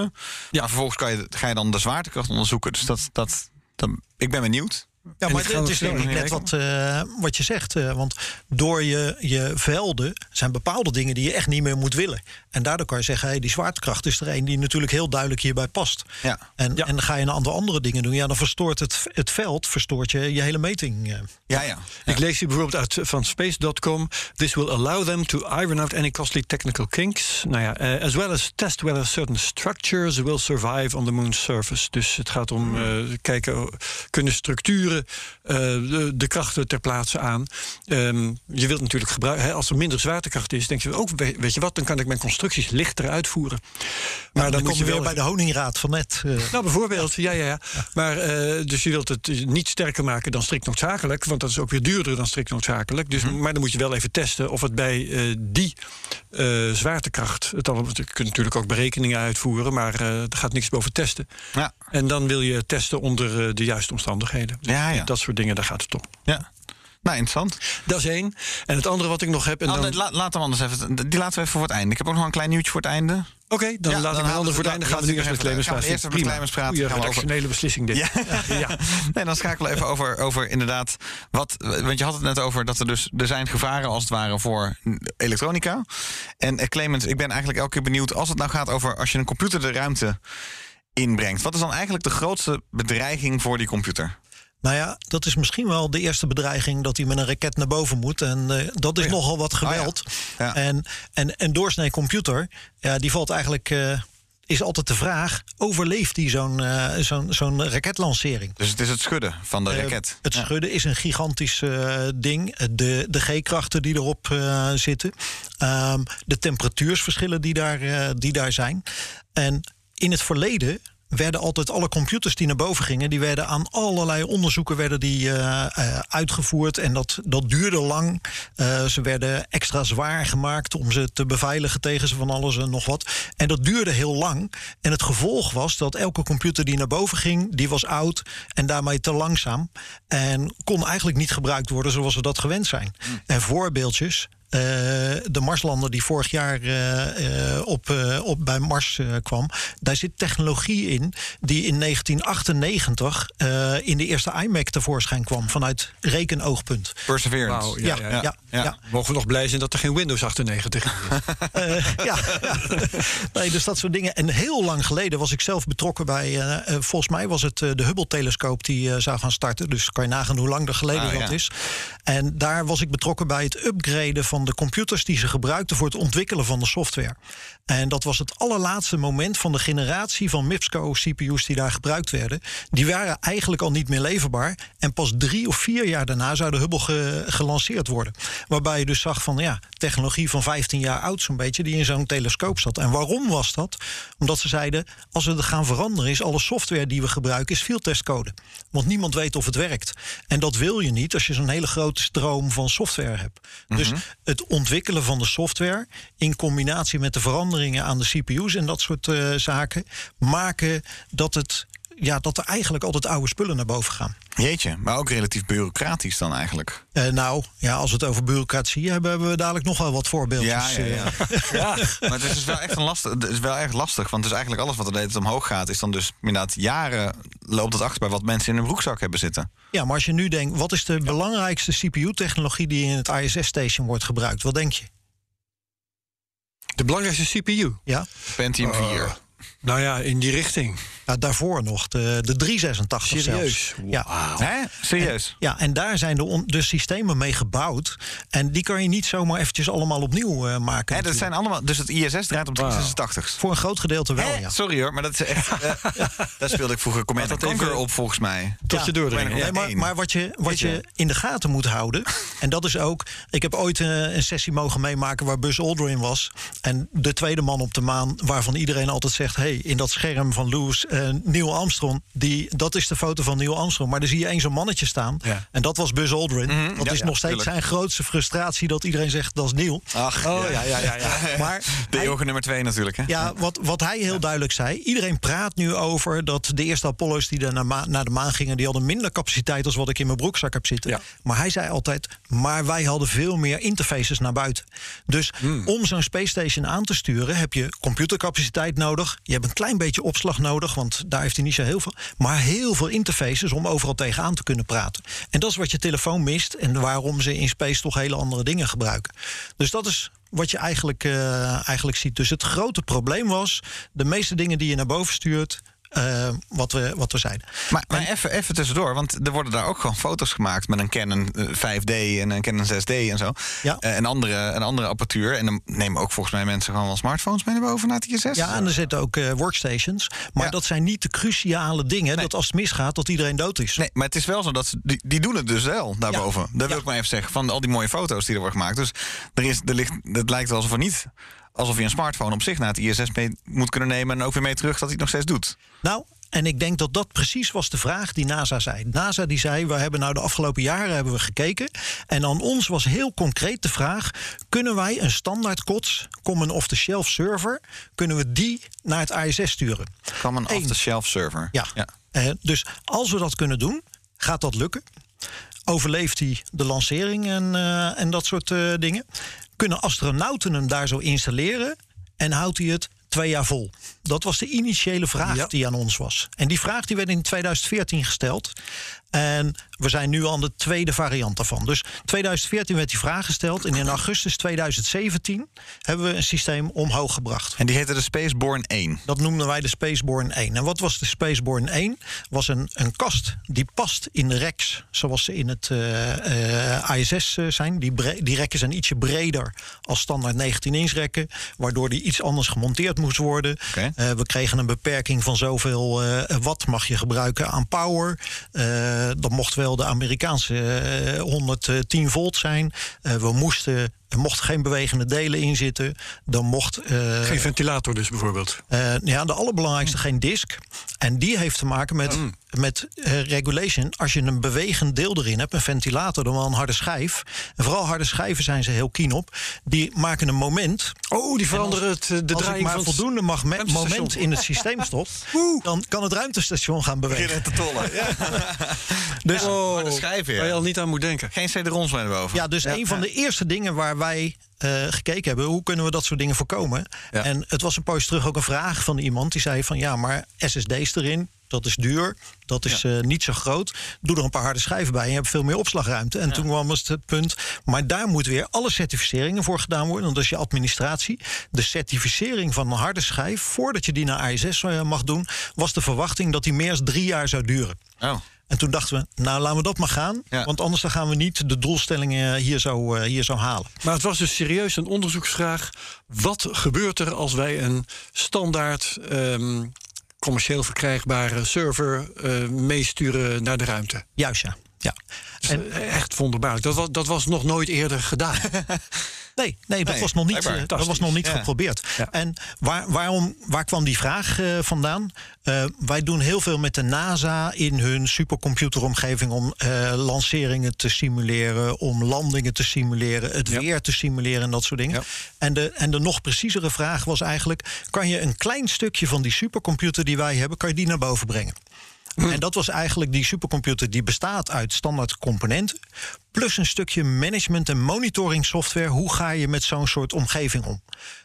Ja. Maar vervolgens kan je, ga je dan de zwaartekracht onderzoeken. Dus dat, dat, dat ik ben benieuwd. Ja, maar het is denk ik steeds net wat, eh, wat je zegt. eh, want door je, je velden zijn bepaalde dingen die je echt niet meer moet willen. En daardoor kan je zeggen, hey, die zwaartekracht is er een die natuurlijk heel duidelijk hierbij past. Ja. En, Ja. en dan ga je een aantal andere dingen doen. Ja, dan verstoort het, het veld, verstoort je je hele meting. eh. Ja, ja. Ik lees hier bijvoorbeeld uit van space.com. This will allow them to iron out any costly technical kinks. Nou ja, as well as test whether certain structures will survive on the moon's surface. Dus het gaat om eh, kijken, kunnen structuren eh, de, de krachten ter plaatse aan. Ehm, je wilt natuurlijk gebruiken, als er minder zwaartekracht is, denk je ook, weet weet je wat, dan kan ik mijn constructies lichter uitvoeren. Maar dan, dan, kom je je weer wel bij de honingraad van net. eh. nou, bijvoorbeeld, ja, ja, ja. Maar eh, dus je wilt het niet sterker maken dan strikt noodzakelijk, want dat is ook weer duurder dan strikt noodzakelijk. Dus, Maar dan moet je wel even testen of het bij die zwaartekracht. Het al, je kunt natuurlijk ook berekeningen uitvoeren, maar er gaat niks boven testen. Ja. En dan wil je testen onder eh, de juiste omstandigheden. Dus Ja, ja. Dat soort dingen, daar gaat het om. ja. Nou, interessant. Dat is één. En het andere wat ik nog heb. En Nou, dan, nee, la- laat hem anders even. Die laten we even voor het einde. Ik heb ook nog een klein nieuwtje voor het einde. Oké, dan Ja, laat dan ik we- voor het einde. Gaan we nu dan eerst met gaan we Clemens praten. eerst met. Clemens praten, Goeie gaan we over- beslissing dit. Ja. ja. [laughs] Nee, dan schakelen we even over, over inderdaad. Wat, want je had het net over dat er dus. Er zijn gevaren als het ware voor elektronica. En eh, Clemens, ik ben eigenlijk elke keer benieuwd. Als het nou gaat over. Als je een computer de ruimte inbrengt. Wat is dan eigenlijk de grootste bedreiging voor die computer? Nou ja, dat is misschien wel de eerste bedreiging dat hij met een raket naar boven moet. En eh, dat is Oh ja. nogal wat geweld. Ja. En, en een doorsnee computer, ja, die valt eigenlijk. eh, is altijd de vraag: overleeft die zo'n eh, zo'n zo'n raketlancering? Dus het is het schudden van de raket. het schudden is een gigantisch ding. De, de G-krachten die erop zitten. Ehm, de temperatuursverschillen die daar, die daar zijn. En in het verleden werden altijd alle computers die naar boven gingen, die werden aan allerlei onderzoeken werden die, eh, eh, uitgevoerd. En dat, dat duurde lang. Eh, ze werden extra zwaar gemaakt om ze te beveiligen tegen ze van alles en nog wat. En dat duurde heel lang. En het gevolg was dat elke computer die naar boven ging, die was oud en daarmee te langzaam. En kon eigenlijk niet gebruikt worden zoals we dat gewend zijn. En voorbeeldjes. Eh, de Marslander die vorig jaar eh, eh, op, eh, op, bij Mars eh, kwam, daar zit technologie in die in 1998 eh, in de eerste iMac tevoorschijn kwam vanuit rekenoogpunt. Perseverance. Wauw, Ja, ja, ja, ja. ja. Ja. Mogen we nog blij zijn dat er geen Windows 98 in is? [laughs] Eh, ja, ja. [laughs] Nee, dus dat soort dingen. En heel lang geleden was ik zelf betrokken bij. volgens mij was het eh, de Hubble-telescoop die eh, zou gaan starten. Dus kan je nagaan hoe lang er geleden Ah, dat ja. is. En daar was ik betrokken bij het upgraden van de computers die ze gebruikten voor het ontwikkelen van de software. En dat was het allerlaatste moment van de generatie van MIPSCO-CPU's die daar gebruikt werden. Die waren eigenlijk al niet meer leverbaar. En pas drie of vier jaar daarna zou de Hubble ge- gelanceerd worden. Waarbij je dus zag van ja, technologie van 15 jaar oud zo'n beetje, die in zo'n telescoop zat. En waarom was dat? Omdat ze zeiden, als we het gaan veranderen, is alle software die we gebruiken, is fieldtestcode. Want niemand weet of het werkt. En dat wil je niet als je zo'n hele grote stroom van software hebt. Dus het ontwikkelen van de software in combinatie met de veranderingen aan de CPU's en dat soort eh, zaken, maken dat het. Ja, dat er eigenlijk altijd oude spullen naar boven gaan. Jeetje, maar ook relatief bureaucratisch dan eigenlijk. Eh, nou, ja, als we het over bureaucratie hebben, hebben we dadelijk nog wel wat voorbeeldjes. Ja, ja, ja. eh. [laughs] [laughs] Maar het is dus wel echt een lastig. Het is wel echt lastig, want het is eigenlijk alles wat er tijd omhoog gaat, is dan dus inderdaad jaren loopt het achter bij wat mensen in hun broekzak hebben zitten. Ja, maar als je nu denkt, wat is de belangrijkste CPU-technologie die in het ISS-station wordt gebruikt? Wat denk je? De belangrijkste CPU. Ja, Pentium Oh. 4. Nou ja, in die richting. ja daarvoor nog, de, de 386 Serieus? zelfs. Ja. Hè? Serieus? Ja, en daar zijn de, on- de systemen mee gebouwd. En die kan je niet zomaar eventjes allemaal opnieuw eh, maken. Hè, dat zijn allemaal, dus het ISS draait op 386. Voor een groot gedeelte wel, Hè? ja. Sorry hoor, maar dat is echt. eh, [laughs] daar speelde ik vroeger dat Conquer op, volgens mij. Tot Ja. je doordringen. Ja. Nee, maar, maar wat, je, wat je. in de gaten moet houden. En dat is ook. Ik heb ooit eh, een sessie mogen meemaken waar Buzz Aldrin was. En de tweede man op de maan. Waarvan iedereen altijd zegt: hey, in dat scherm van Lewis, eh, Neil Armstrong. Die, dat is de foto van Neil Armstrong. Maar daar zie je één zo'n mannetje staan. Ja. En dat was Buzz Aldrin. Mhm, dat ja, is ja, nog steeds tuurlijk. zijn grootste frustratie. Dat iedereen zegt: dat is Neil. Ach, Oh ja, ja, ja. ja. [laughs] Maar De eeuwige nummer 2 natuurlijk. Hè? ja, wat, wat hij heel duidelijk zei. Iedereen praat nu over dat de eerste Apollo's die naar, naar de maan gingen... die hadden minder capaciteit als wat ik in mijn broekzak heb zitten. Maar hij zei altijd, maar wij hadden veel meer interfaces naar buiten. Dus om zo'n space station aan te sturen... heb je computercapaciteit nodig. Je hebt een klein beetje opslag nodig, want daar heeft hij niet zo heel veel. Maar heel veel interfaces om overal tegenaan te kunnen praten. En dat is wat je telefoon mist... en waarom ze in space toch hele andere dingen gebruiken. Dus dat is wat je eigenlijk, eh, eigenlijk ziet. Dus het grote probleem was... de meeste dingen die je naar boven stuurt... eh, wat, we, wat we zeiden. Maar, maar even, even tussendoor, want er worden daar ook gewoon foto's gemaakt met een Canon eh, 5D en een Canon 6D en zo. Ja. Eh, en andere, een andere apparatuur. En dan nemen ook volgens mij mensen gewoon wel smartphones mee naar boven naar het ISS. Ja, en er zitten ook eh, workstations. Maar Ja. dat zijn niet de cruciale dingen... dat als het misgaat, dat iedereen dood is. Nee, maar het is wel zo dat ze, die, die doen het dus wel daarboven. Dat wil ik maar even zeggen. Van al die mooie foto's die er worden gemaakt. Dus er is, er ligt, het lijkt wel alsof er niet. Alsof je een smartphone op zich naar het ISS mee moet kunnen nemen. En ook weer mee terug dat hij het nog steeds doet. Nou, en ik denk dat dat precies was de vraag die NASA zei. NASA die zei, we hebben nou de afgelopen jaren hebben we gekeken. En aan ons was heel concreet de vraag... kunnen wij een standaard COTS, common off-the-shelf server... kunnen we die naar het ISS sturen? Eén. off-the-shelf server. Ja. Eh, dus als we dat kunnen doen, gaat dat lukken. Overleeft hij de lancering en, eh, en dat soort eh, dingen? Kunnen astronauten hem daar zo installeren en houdt hij het twee jaar vol? Dat was de initiële vraag Ja. die aan ons was. En die vraag die werd in 2014 gesteld. En we zijn nu aan de tweede variant daarvan. Dus 2014 werd die vraag gesteld. En in augustus 2017 hebben we een systeem omhoog gebracht. En die heette de Spaceborne 1. Dat noemden wij de Spaceborne 1. En wat was de Spaceborne 1? Was een, een kast die past in de reks zoals ze in het eh, eh, ISS eh, zijn. Die, die rekken zijn ietsje breder als standaard 19-inch rekken. Waardoor die iets anders gemonteerd moest worden. Oké. Eh, we kregen een beperking van zoveel eh, watt mag je gebruiken aan power. Eh, dat mocht wel de Amerikaanse eh, 110 volt zijn. We moesten Er mochten geen bewegende delen in zitten. Dan mocht. eh, Geen ventilator dus bijvoorbeeld. eh, ja, de allerbelangrijkste geen disk. En die heeft te maken met, Mm. met eh, regulation. Als je een bewegend deel erin hebt, een ventilator, dan wel een harde schijf. En vooral harde schijven zijn ze heel keen op. Die maken een moment. Oh, die veranderen het, de Als ik draaiing maar van voldoende mag moment in het systeem [laughs] stop, dan kan het ruimtestation gaan bewegen. te tollen. [laughs] Ja. [laughs] Dus, Oh, harde schijven, ja. Waar je al niet aan moet denken. Geen CD-ROMs meer erboven. Ja, dus een van de eerste dingen waar wij eh, gekeken hebben, hoe kunnen we dat soort dingen voorkomen? Ja. En het was een poos terug ook een vraag van iemand die zei van ja, maar SSD's erin, dat is duur, dat is eh, niet zo groot. Doe er een paar harde schijven bij en je hebt veel meer opslagruimte. En toen kwam het punt, maar daar moet weer alle certificeringen voor gedaan worden, want dat is je administratie. De certificering van een harde schijf, voordat je die naar ISS eh, mag doen, was de verwachting dat die meer dan drie jaar zou duren. Oh. En toen dachten we, nou laten we dat maar gaan. Ja. Want anders dan gaan we niet de doelstellingen hier zo, eh, hier zo halen. Maar het was dus serieus een onderzoeksvraag. Wat gebeurt er als wij een standaard ehm, commercieel verkrijgbare server eh, meesturen naar de ruimte? Juist ja. Ja. En echt wonderbaarlijk. Dat was, dat was nog nooit eerder gedaan. [laughs] Nee, nee, dat Nee, was nog niet, blijkbaar. eh, dat was nog niet Ja. geprobeerd. Ja. En waar, waarom, waar kwam die vraag eh, vandaan? Eh, wij doen heel veel met de NASA in hun supercomputeromgeving om eh, lanceringen te simuleren, om landingen te simuleren, het Ja. weer te simuleren en dat soort dingen. En, de, en de nog preciezere vraag was eigenlijk: kan je een klein stukje van die supercomputer die wij hebben, kan je die naar boven brengen? En dat was eigenlijk die supercomputer die bestaat uit standaard componenten. Plus een stukje management en monitoring software. Hoe ga je met zo'n soort omgeving om?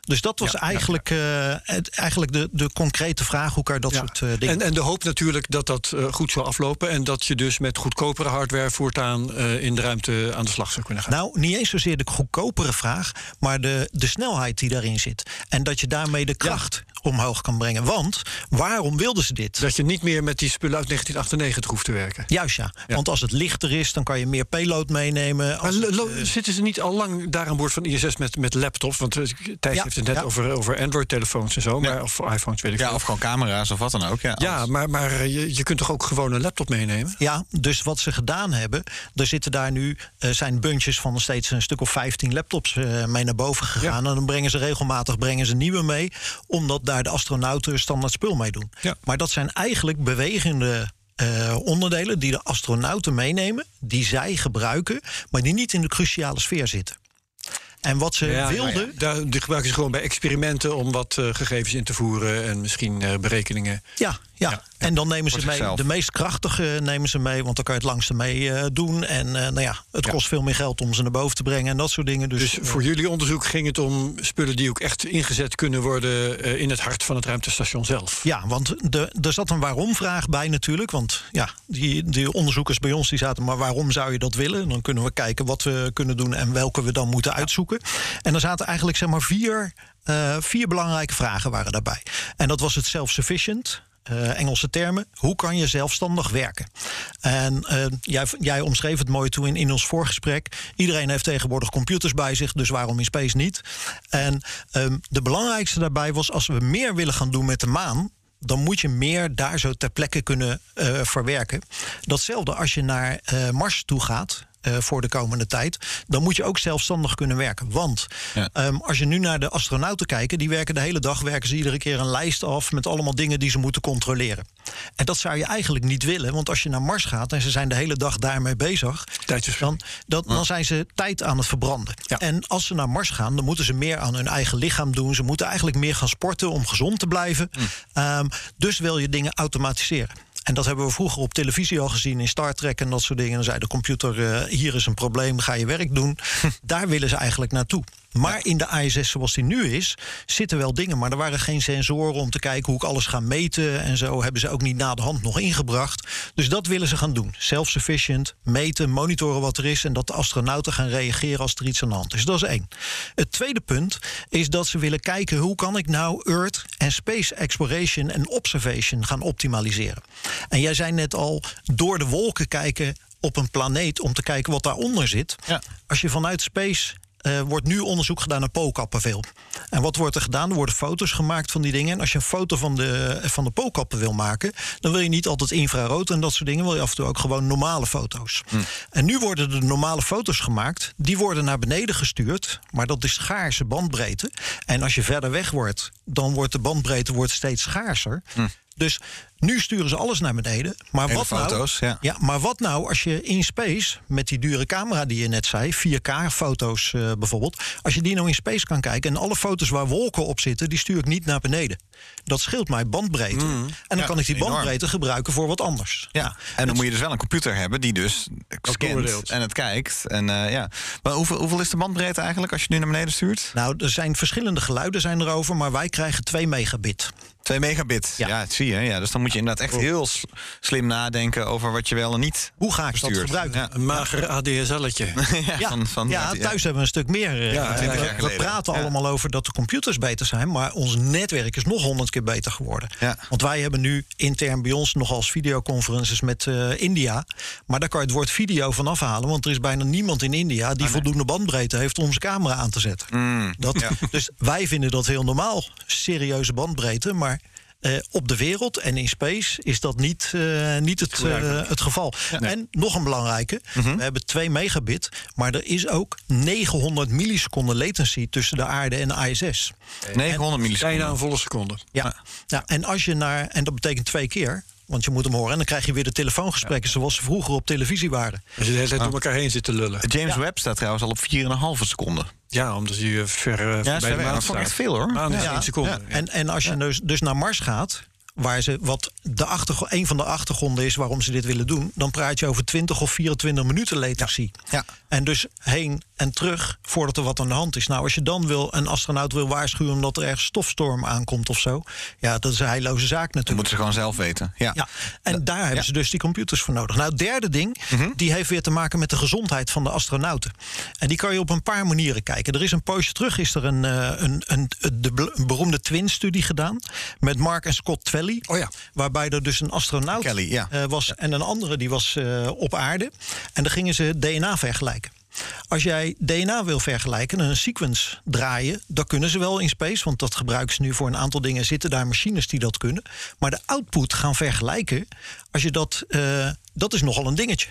Dus dat was Ja, ja, eigenlijk, eh, eigenlijk de, de concrete vraag. Hoe kan dat soort eh, dingen En, en de hoop natuurlijk dat dat eh, goed zal aflopen. En dat je dus met goedkopere hardware voortaan in de ruimte aan de slag zou kunnen gaan. Nou, niet eens zozeer de goedkopere vraag, maar de, de snelheid die daarin zit. En dat je daarmee de kracht omhoog kan brengen. Want waarom wilden ze dit? dat je niet meer met die spullen uit 1998 hoeft te werken. Juist ja. Want als het lichter is, dan kan je meer payload meenemen. Maar het, zitten ze niet al lang daar aan boord van ISS met, met laptops? Want Thijs Ja, heeft het net ja. over, over Android-telefoons en zo. Ja. Maar, of iPhones, weet ik Ja, of gewoon camera's of wat dan ook. Ja, Ja, maar, maar eh, je, je kunt toch ook gewoon een laptop meenemen? Ja, dus wat ze gedaan hebben, er zitten daar nu eh, zijn bunches van steeds een stuk of 15 laptops eh, mee naar boven gegaan. En dan brengen ze regelmatig brengen ze nieuwe mee, omdat daar de astronauten standaard spul mee doen. Ja. Maar dat zijn eigenlijk bewegende onderdelen die de astronauten meenemen, die zij gebruiken, maar die niet in de cruciale sfeer zitten. En wat ze Ja, wilden. nou ja, daar, die gebruiken ze gewoon bij experimenten om wat eh, gegevens in te voeren en misschien eh, berekeningen. Ja, ja. en dan nemen ze mee de meest krachtige nemen ze mee, want dan kan je het langste mee eh, doen. En eh, nou ja, het Ja. kost veel meer geld om ze naar boven te brengen en dat soort dingen. Dus, Dus eh, voor jullie onderzoek ging het om spullen die ook echt ingezet kunnen worden in het hart van het ruimtestation zelf. Ja, want de, er zat een waarom-vraag bij natuurlijk. Want ja, die, die onderzoekers bij ons die zaten, maar waarom zou je dat willen? Dan kunnen we kijken wat we kunnen doen en welke we dan moeten uitzoeken. En er zaten eigenlijk zeg maar vier, vier belangrijke vragen waren daarbij. En dat was het self-sufficient. Eh, Engelse termen. Hoe kan je zelfstandig werken? En eh, jij, jij omschreef het mooi toen in, in ons voorgesprek. Iedereen heeft tegenwoordig computers bij zich, dus waarom in space niet? En ehm, de belangrijkste daarbij was als we meer willen gaan doen met de maan dan moet je meer daar zo ter plekke kunnen eh, verwerken. Datzelfde als je naar Mars toe gaat. Eh, voor de komende tijd, dan moet je ook zelfstandig kunnen werken. Want Ja. ehm, als je nu naar de astronauten kijkt, die werken de hele dag, werken ze iedere keer een lijst af met allemaal dingen die ze moeten controleren. En dat zou je eigenlijk niet willen, want als je naar Mars gaat en ze zijn de hele dag daarmee bezig, dan, dan, dan zijn ze tijd aan het verbranden. Ja. En als ze naar Mars gaan, dan moeten ze meer aan hun eigen lichaam doen. Ze moeten eigenlijk meer gaan sporten om gezond te blijven. Ehm, dus wil je dingen automatiseren. En dat hebben we vroeger op televisie al gezien in Star Trek en dat soort dingen. Dan zei de computer: eh, hier is een probleem, ga je werk doen. [laughs] Daar willen ze eigenlijk naartoe. Maar in de ISS zoals die nu is, zitten wel dingen. Maar er waren geen sensoren om te kijken hoe ik alles ga meten. En zo hebben ze ook niet na de hand nog ingebracht. Dus dat willen ze gaan doen. Self-sufficient, meten, monitoren wat er is. En dat de astronauten gaan reageren als er iets aan de hand is. Dat is één. Het tweede punt is dat ze willen kijken hoe kan ik nou Earth en Space Exploration en Observation gaan optimaliseren. En jij zei net al, door de wolken kijken op een planeet om te kijken wat daaronder zit. Ja. Als je vanuit space eh, wordt nu onderzoek gedaan naar poolkappen veel. En wat wordt er gedaan? Er worden foto's gemaakt van die dingen. En als je een foto van de, van de poolkappen wil maken, dan wil je niet altijd infrarood en dat soort dingen. Wil je af en toe ook gewoon normale foto's. En nu worden de normale foto's gemaakt. Die worden naar beneden gestuurd. Maar dat is schaarse bandbreedte. En als je verder weg wordt, dan wordt de bandbreedte wordt steeds schaarser. Dus nu sturen ze alles naar beneden. Maar Hele wat foto's, nou, ja. maar wat nou als je in space met die dure camera die je net zei, 4K-foto's eh, bijvoorbeeld, als je die nou in space kan kijken en alle foto's waar wolken op zitten, die stuur ik niet naar beneden. Dat scheelt mij bandbreedte. en dan Mm. Ja, kan ik die enorm. bandbreedte gebruiken voor wat anders. Ja, en dan moet je dus wel een computer hebben die dus scant en het kijkt. En, eh, ja. Maar hoeveel, hoeveel is de bandbreedte eigenlijk als je nu naar beneden stuurt? Nou, er zijn verschillende geluiden zijn erover, maar wij krijgen 2 megabit. 2 megabit. Ja. Ja. dat zie je. Ja, dus dan moet je inderdaad echt heel s- slim nadenken over wat je wel en niet Hoe ga ik dat gebruiken? Ja. Een mager ADSL'tje. [laughs] Ja, van, van, ja thuis hebben we een stuk meer. eh, Ja, we- 20 we, jaar we geleden. praten Ja. allemaal over dat de computers beter zijn, maar ons netwerk is nog honderd keer beter geworden. Ja. Want wij hebben nu intern bij ons nog als videoconferences met eh, India. Maar daar kan je het woord video van afhalen, want er is bijna niemand in India die voldoende bandbreedte heeft om zijn camera aan te zetten. Mm, Dat, ja. Dus wij vinden dat heel normaal, serieuze bandbreedte, maar. Eh, op de wereld en in space is dat niet, eh, niet het, eh, het geval. En nog een belangrijke: Mhm. we hebben 2 megabit, maar er is ook 900 milliseconden latency tussen de aarde en de ISS. 900 milliseconden. Bijna een volle seconde. Ja. ja, en als je naar, en dat betekent twee keer, want je moet hem horen, en dan krijg je weer de telefoongesprekken zoals ze vroeger op televisie waren. Als je de hele tijd door elkaar heen zit te lullen. James Webb staat trouwens al op 4,5 seconden. Ja, omdat hij eh, ver eh, Ja, bij is de maan dat vond ik echt staat. veel hoor. Maan is Ja. één seconde. Ja. Ja. En, en als je dus, dus naar Mars gaat, waar ze wat de achtergr- een van de achtergronden is waarom ze dit willen doen, dan praat je over 20 of 24 minuten latency. Ja. En dus heen en terug voordat er wat aan de hand is. Nou, als je dan wil een astronaut wil waarschuwen omdat er ergens stofstorm aankomt of zo, ja, dat is een heilloze zaak Dat natuurlijk. moeten ze gewoon zelf weten. Ja. Ja, en daar hebben ze dus die computers voor nodig. Nou, het derde ding, Mhm. die heeft weer te maken met de gezondheid van de astronauten. En die kan je op een paar manieren kijken. Er is een poosje terug is er een, eh, een, een, de be- een beroemde twin-studie gedaan met Mark en Scott Twelly. Oh ja. Waarbij er dus een astronaut Kelly, ja. eh, was en een andere die was eh, op aarde. En dan gingen ze DNA vergelijken. Als jij DNA wil vergelijken en een sequence draaien, dan kunnen ze wel in space, want dat gebruiken ze nu voor een aantal dingen. Zitten daar machines die dat kunnen. Maar de output gaan vergelijken, als je dat, eh, dat is nogal een dingetje.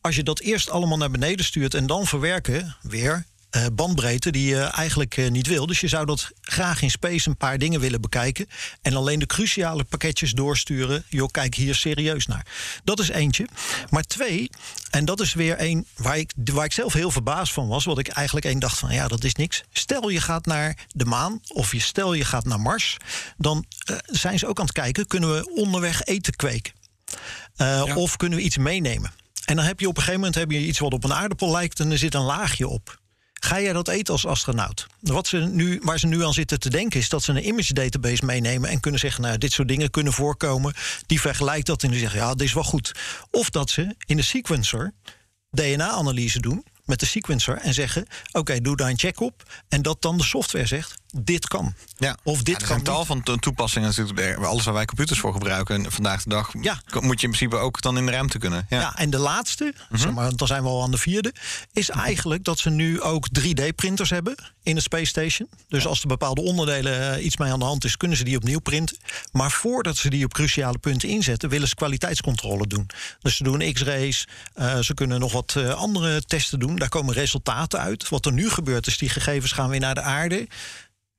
Als je dat eerst allemaal naar beneden stuurt en dan verwerken, weer eh, bandbreedte die je eigenlijk eh, niet wil. Dus je zou dat graag in space een paar dingen willen bekijken. En alleen de cruciale pakketjes doorsturen. Joh, kijk hier serieus naar. Dat is eentje. Maar twee, en dat is weer een waar ik, waar ik zelf heel verbaasd van was. Wat ik eigenlijk één dacht van ja, dat is niks. Stel je gaat naar de maan of je stel je gaat naar Mars. Dan eh, zijn ze ook aan het kijken, kunnen we onderweg eten kweken? Ja. Of kunnen we iets meenemen? En dan heb je op een gegeven moment heb je iets wat op een aardappel lijkt en er zit een laagje op. Ga jij dat eten als astronaut? Wat ze nu, waar ze nu aan zitten te denken is dat ze een image database meenemen en kunnen zeggen, nou, dit soort dingen kunnen voorkomen. Die vergelijkt dat en die zeggen, ja, dit is wel goed. Of dat ze in de sequencer DNA-analyse doen met de sequencer en zeggen, oké, doe daar een check op. En dat dan de software zegt, dit kan. Ja. Of dit Ja, kan zijn tal van to- toepassingen natuurlijk. Alles waar wij computers voor gebruiken en vandaag de dag Ja. moet je in principe ook dan in de ruimte kunnen. Ja. Ja. en de laatste, Mhm. zeg maar, dan zijn we al aan de vierde, is eigenlijk dat ze nu ook 3D-printers hebben in de Space Station. Dus als er bepaalde onderdelen eh, iets mee aan de hand is, kunnen ze die opnieuw printen. Maar voordat ze die op cruciale punten inzetten, willen ze kwaliteitscontrole doen. Dus ze doen X-rays, eh, ze kunnen nog wat eh, andere testen doen. Daar komen resultaten uit. Wat er nu gebeurt, is die gegevens gaan weer naar de aarde.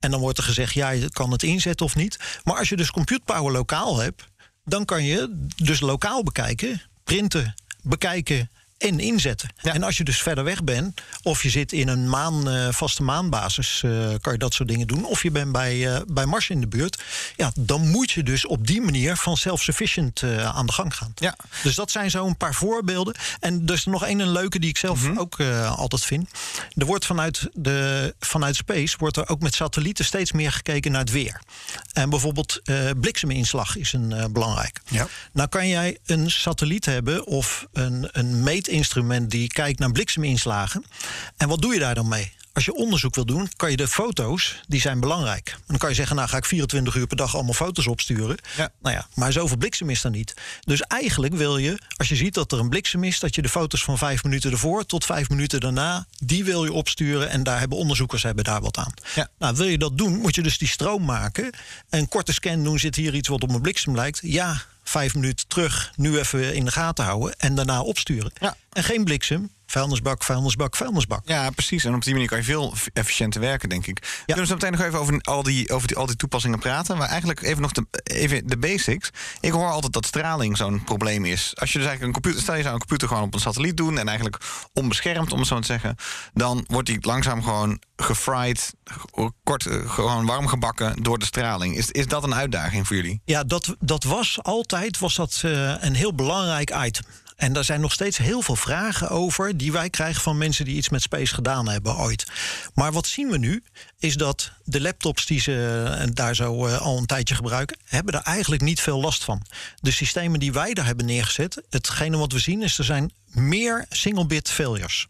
En dan wordt er gezegd, ja, je kan het inzetten of niet. Maar als je dus compute power lokaal hebt, dan kan je dus lokaal bekijken, printen, bekijken en inzetten. En als je dus verder weg bent, of je zit in een maan, eh, vaste maanbasis, eh, kan je dat soort dingen doen. Of je bent bij, eh, bij Mars in de buurt. Ja, dan moet je dus op die manier van self-sufficient aan de gang gaan. Ja. Dus dat zijn zo een paar voorbeelden. En er is nog één een leuke die ik zelf Mhm. ook altijd vind. Er wordt vanuit, de, vanuit space wordt er ook met satellieten steeds meer gekeken naar het weer. En bijvoorbeeld blikseminslag is een belangrijk. Ja. Nou kan jij een satelliet hebben of een, een meetinstrument die kijkt naar blikseminslagen. En wat doe je daar dan mee? als je onderzoek wil doen, kan je de foto's, die zijn belangrijk. En dan kan je zeggen, nou ga ik 24 uur per dag allemaal foto's opsturen. Ja. Nou ja, maar zoveel bliksem is er niet. Dus eigenlijk wil je, als je ziet dat er een bliksem is, dat je de foto's van vijf minuten ervoor tot vijf minuten daarna, die wil je opsturen. En daar hebben onderzoekers hebben daar wat aan. Ja. Nou, wil je dat doen, moet je dus die stroom maken. Een korte scan doen, zit hier iets wat op mijn bliksem lijkt. Ja, vijf minuten terug, nu even in de gaten houden en daarna opsturen. Ja. En geen bliksem, vuilnisbak, vuilnisbak, vuilnisbak. Ja, precies. En op die manier kan je veel efficiënter werken, denk ik. We kunnen zo meteen nog even over al die, over die, al die toepassingen praten. Maar eigenlijk even nog de, even de basics. Ik hoor altijd dat straling zo'n probleem is. Als je dus eigenlijk een computer... Stel je zou een computer gewoon op een satelliet doen... en eigenlijk onbeschermd, om het zo te zeggen... dan wordt die langzaam gewoon gefried, kort, eh, gewoon warm gebakken door de straling. Is, is dat een uitdaging voor jullie? Ja, dat, dat was altijd was dat, eh, een heel belangrijk item. En daar zijn nog steeds heel veel vragen over die wij krijgen van mensen die iets met space gedaan hebben ooit. Maar wat zien we nu, is dat de laptops die ze eh, daar zo eh, al een tijdje gebruiken, hebben er eigenlijk niet veel last van. De systemen die wij daar hebben neergezet, hetgene wat we zien is er zijn meer single-bit failures.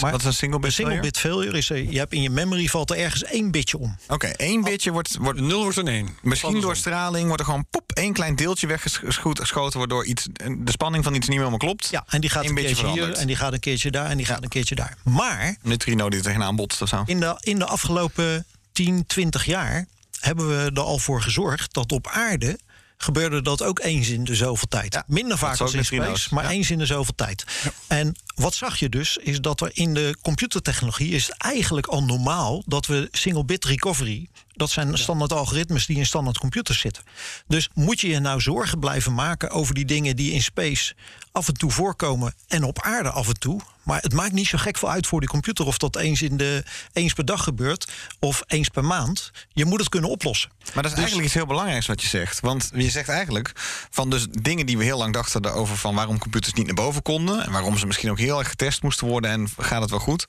wat is een single-bit Een single-bit failure is, er, je hebt in je memory valt er ergens één bitje om. Oké, één bitje wordt, wordt... Nul wordt een één. Misschien door straling wordt er gewoon pop één klein deeltje weggeschoten... waardoor iets, de spanning van iets niet meer helemaal klopt. Ja, en die gaat Eén een beetje keertje hier en die gaat een keertje daar en die gaat een keertje daar. Maar Een neutrino die er tegenaan botst of zo. in de, in de afgelopen 10, 20 jaar hebben we er al voor gezorgd dat op aarde gebeurde dat ook eens in de zoveel tijd. Ja, Minder vaak als in space, maar Ja. eens in de zoveel tijd. En wat zag je dus, is dat er in de computertechnologie is het eigenlijk al normaal dat we single bit recovery, dat zijn standaard algoritmes die in standaard computers zitten. Dus moet je je nou zorgen blijven maken over die dingen die in space af en toe voorkomen en op aarde af en toe. Maar het maakt niet zo gek veel uit voor die computer of dat eens, in de, eens per dag gebeurt of eens per maand. Je moet het kunnen oplossen. Maar dat is eigenlijk iets heel belangrijks wat je zegt. Want je zegt eigenlijk van dus dingen die we heel lang dachten over van waarom computers niet naar boven konden. En waarom ze misschien ook heel erg getest moesten worden en gaat het wel goed.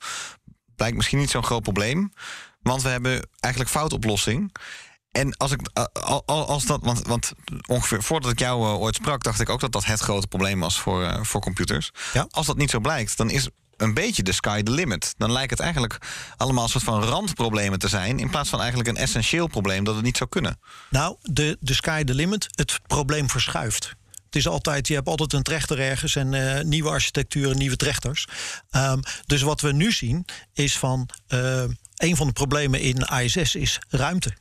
Blijkt misschien niet zo'n groot probleem. Want we hebben eigenlijk foutoplossing. En als ik al- als dat, want, want ongeveer voordat ik jou eh, ooit sprak, dacht ik ook dat dat het grote probleem was voor, eh, voor computers. Ja. Als dat niet zo blijkt, dan is een beetje de sky the limit. Dan lijkt het eigenlijk allemaal een soort van randproblemen te zijn, in plaats van eigenlijk een essentieel probleem dat het niet zou kunnen. Nou, de, de sky the limit, het probleem verschuift. Het is altijd, je hebt altijd een trechter ergens en eh, nieuwe architecturen, nieuwe trechters. Ehm, dus wat we nu zien is van eh, een van de problemen in ISS is ruimte.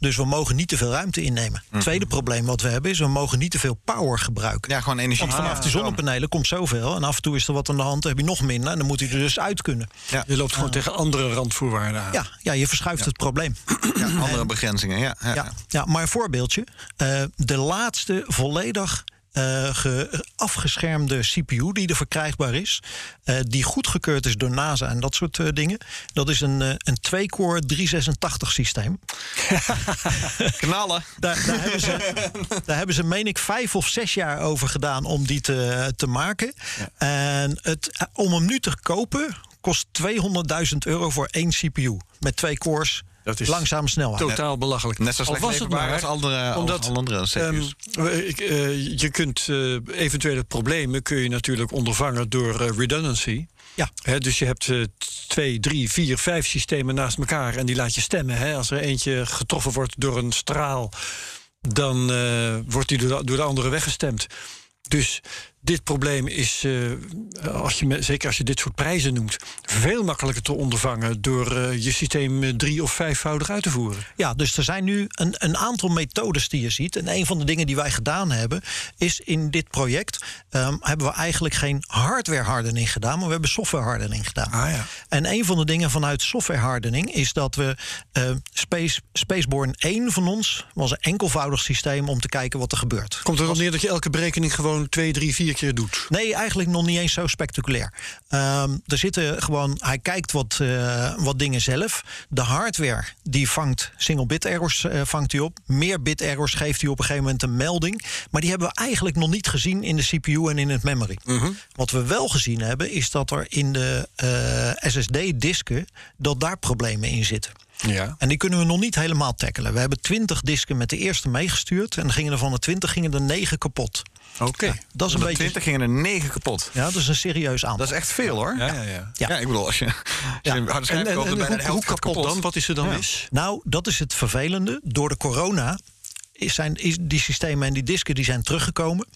Dus we mogen niet te veel ruimte innemen. Het tweede probleem wat we hebben is, we mogen niet te veel power gebruiken. Ja, gewoon energie. Want vanaf die zonnepanelen komt zoveel. En af en toe is er wat aan de hand, dan heb je nog minder. En dan moet hij er dus uit kunnen. Ja, Je loopt gewoon tegen andere randvoorwaarden aan. Ja, ja je verschuift het probleem. ja, andere begrenzingen. Ja, ja, Ja, ja, maar een voorbeeldje. Eh, de laatste volledig ge- afgeschermde CPU die er verkrijgbaar is, eh, die goedgekeurd is door NASA en dat soort eh, dingen, dat is een, een 2-core 386 systeem. [laughs] [laughs] Knallen. Daar, daar, hebben ze, [laughs] daar hebben ze, meen ik, vijf of zes jaar over gedaan om die te, te maken. En het, om hem nu te kopen kost 200.000 euro voor één CPU. Met twee cores, Dat is langzame snelheid. Totaal belachelijk. Net zo Al slecht was het maar als andere, als omdat, alle andere CPU's. ehm, we- ik, eh, je kunt eh, eventuele problemen kun je natuurlijk ondervangen door eh, redundancy. Ja. Hè, dus je hebt eh, twee, drie, vier, vijf systemen naast elkaar en die laat je stemmen. Hè. Als er eentje getroffen wordt door een straal, dan eh, wordt die door de, door de andere weggestemd. Dus dit probleem is, eh, als je, zeker als je dit soort prijzen noemt, veel makkelijker te ondervangen door eh, je systeem eh, drie- of vijfvoudig uit te voeren. Ja, dus er zijn nu een, een aantal methodes die je ziet. En een van de dingen die wij gedaan hebben, is in dit project ehm, hebben we eigenlijk geen hardware hardening gedaan, maar we hebben software hardening gedaan. Ah, ja. En een van de dingen vanuit software hardening is dat we eh, Space, Spaceborne 1 van ons was een enkelvoudig systeem om te kijken wat er gebeurt. Komt erop neer dat je elke berekening gewoon twee, drie, vier keer doet. Nee, eigenlijk nog niet eens zo spectaculair. Ehm, er zitten gewoon, hij kijkt wat, eh, wat dingen zelf. De hardware die vangt single bit errors eh, vangt hij op. Meer bit errors geeft hij op een gegeven moment een melding. Maar die hebben we eigenlijk nog niet gezien in de CPU en in het memory. Wat we wel gezien hebben is dat er in de SSD-disken dat daar problemen in zitten. Ja. En die kunnen we nog niet helemaal tackelen. We hebben 20 disken met de eerste meegestuurd. En gingen er van de 20 gingen er 9 kapot. Oké. Dat is Van een de beetje. 20 gingen er 9 kapot. Ja, dat is een serieus aantal. Dat is echt veel hoor. Ja, ja, ja. Ja. Ja, ik bedoel, als je, als je En, en, hoe, gaat kapot dan? Wat is er dan mis? Nou, dat is het vervelende. Door de corona zijn, is die systemen en die disken die zijn teruggekomen.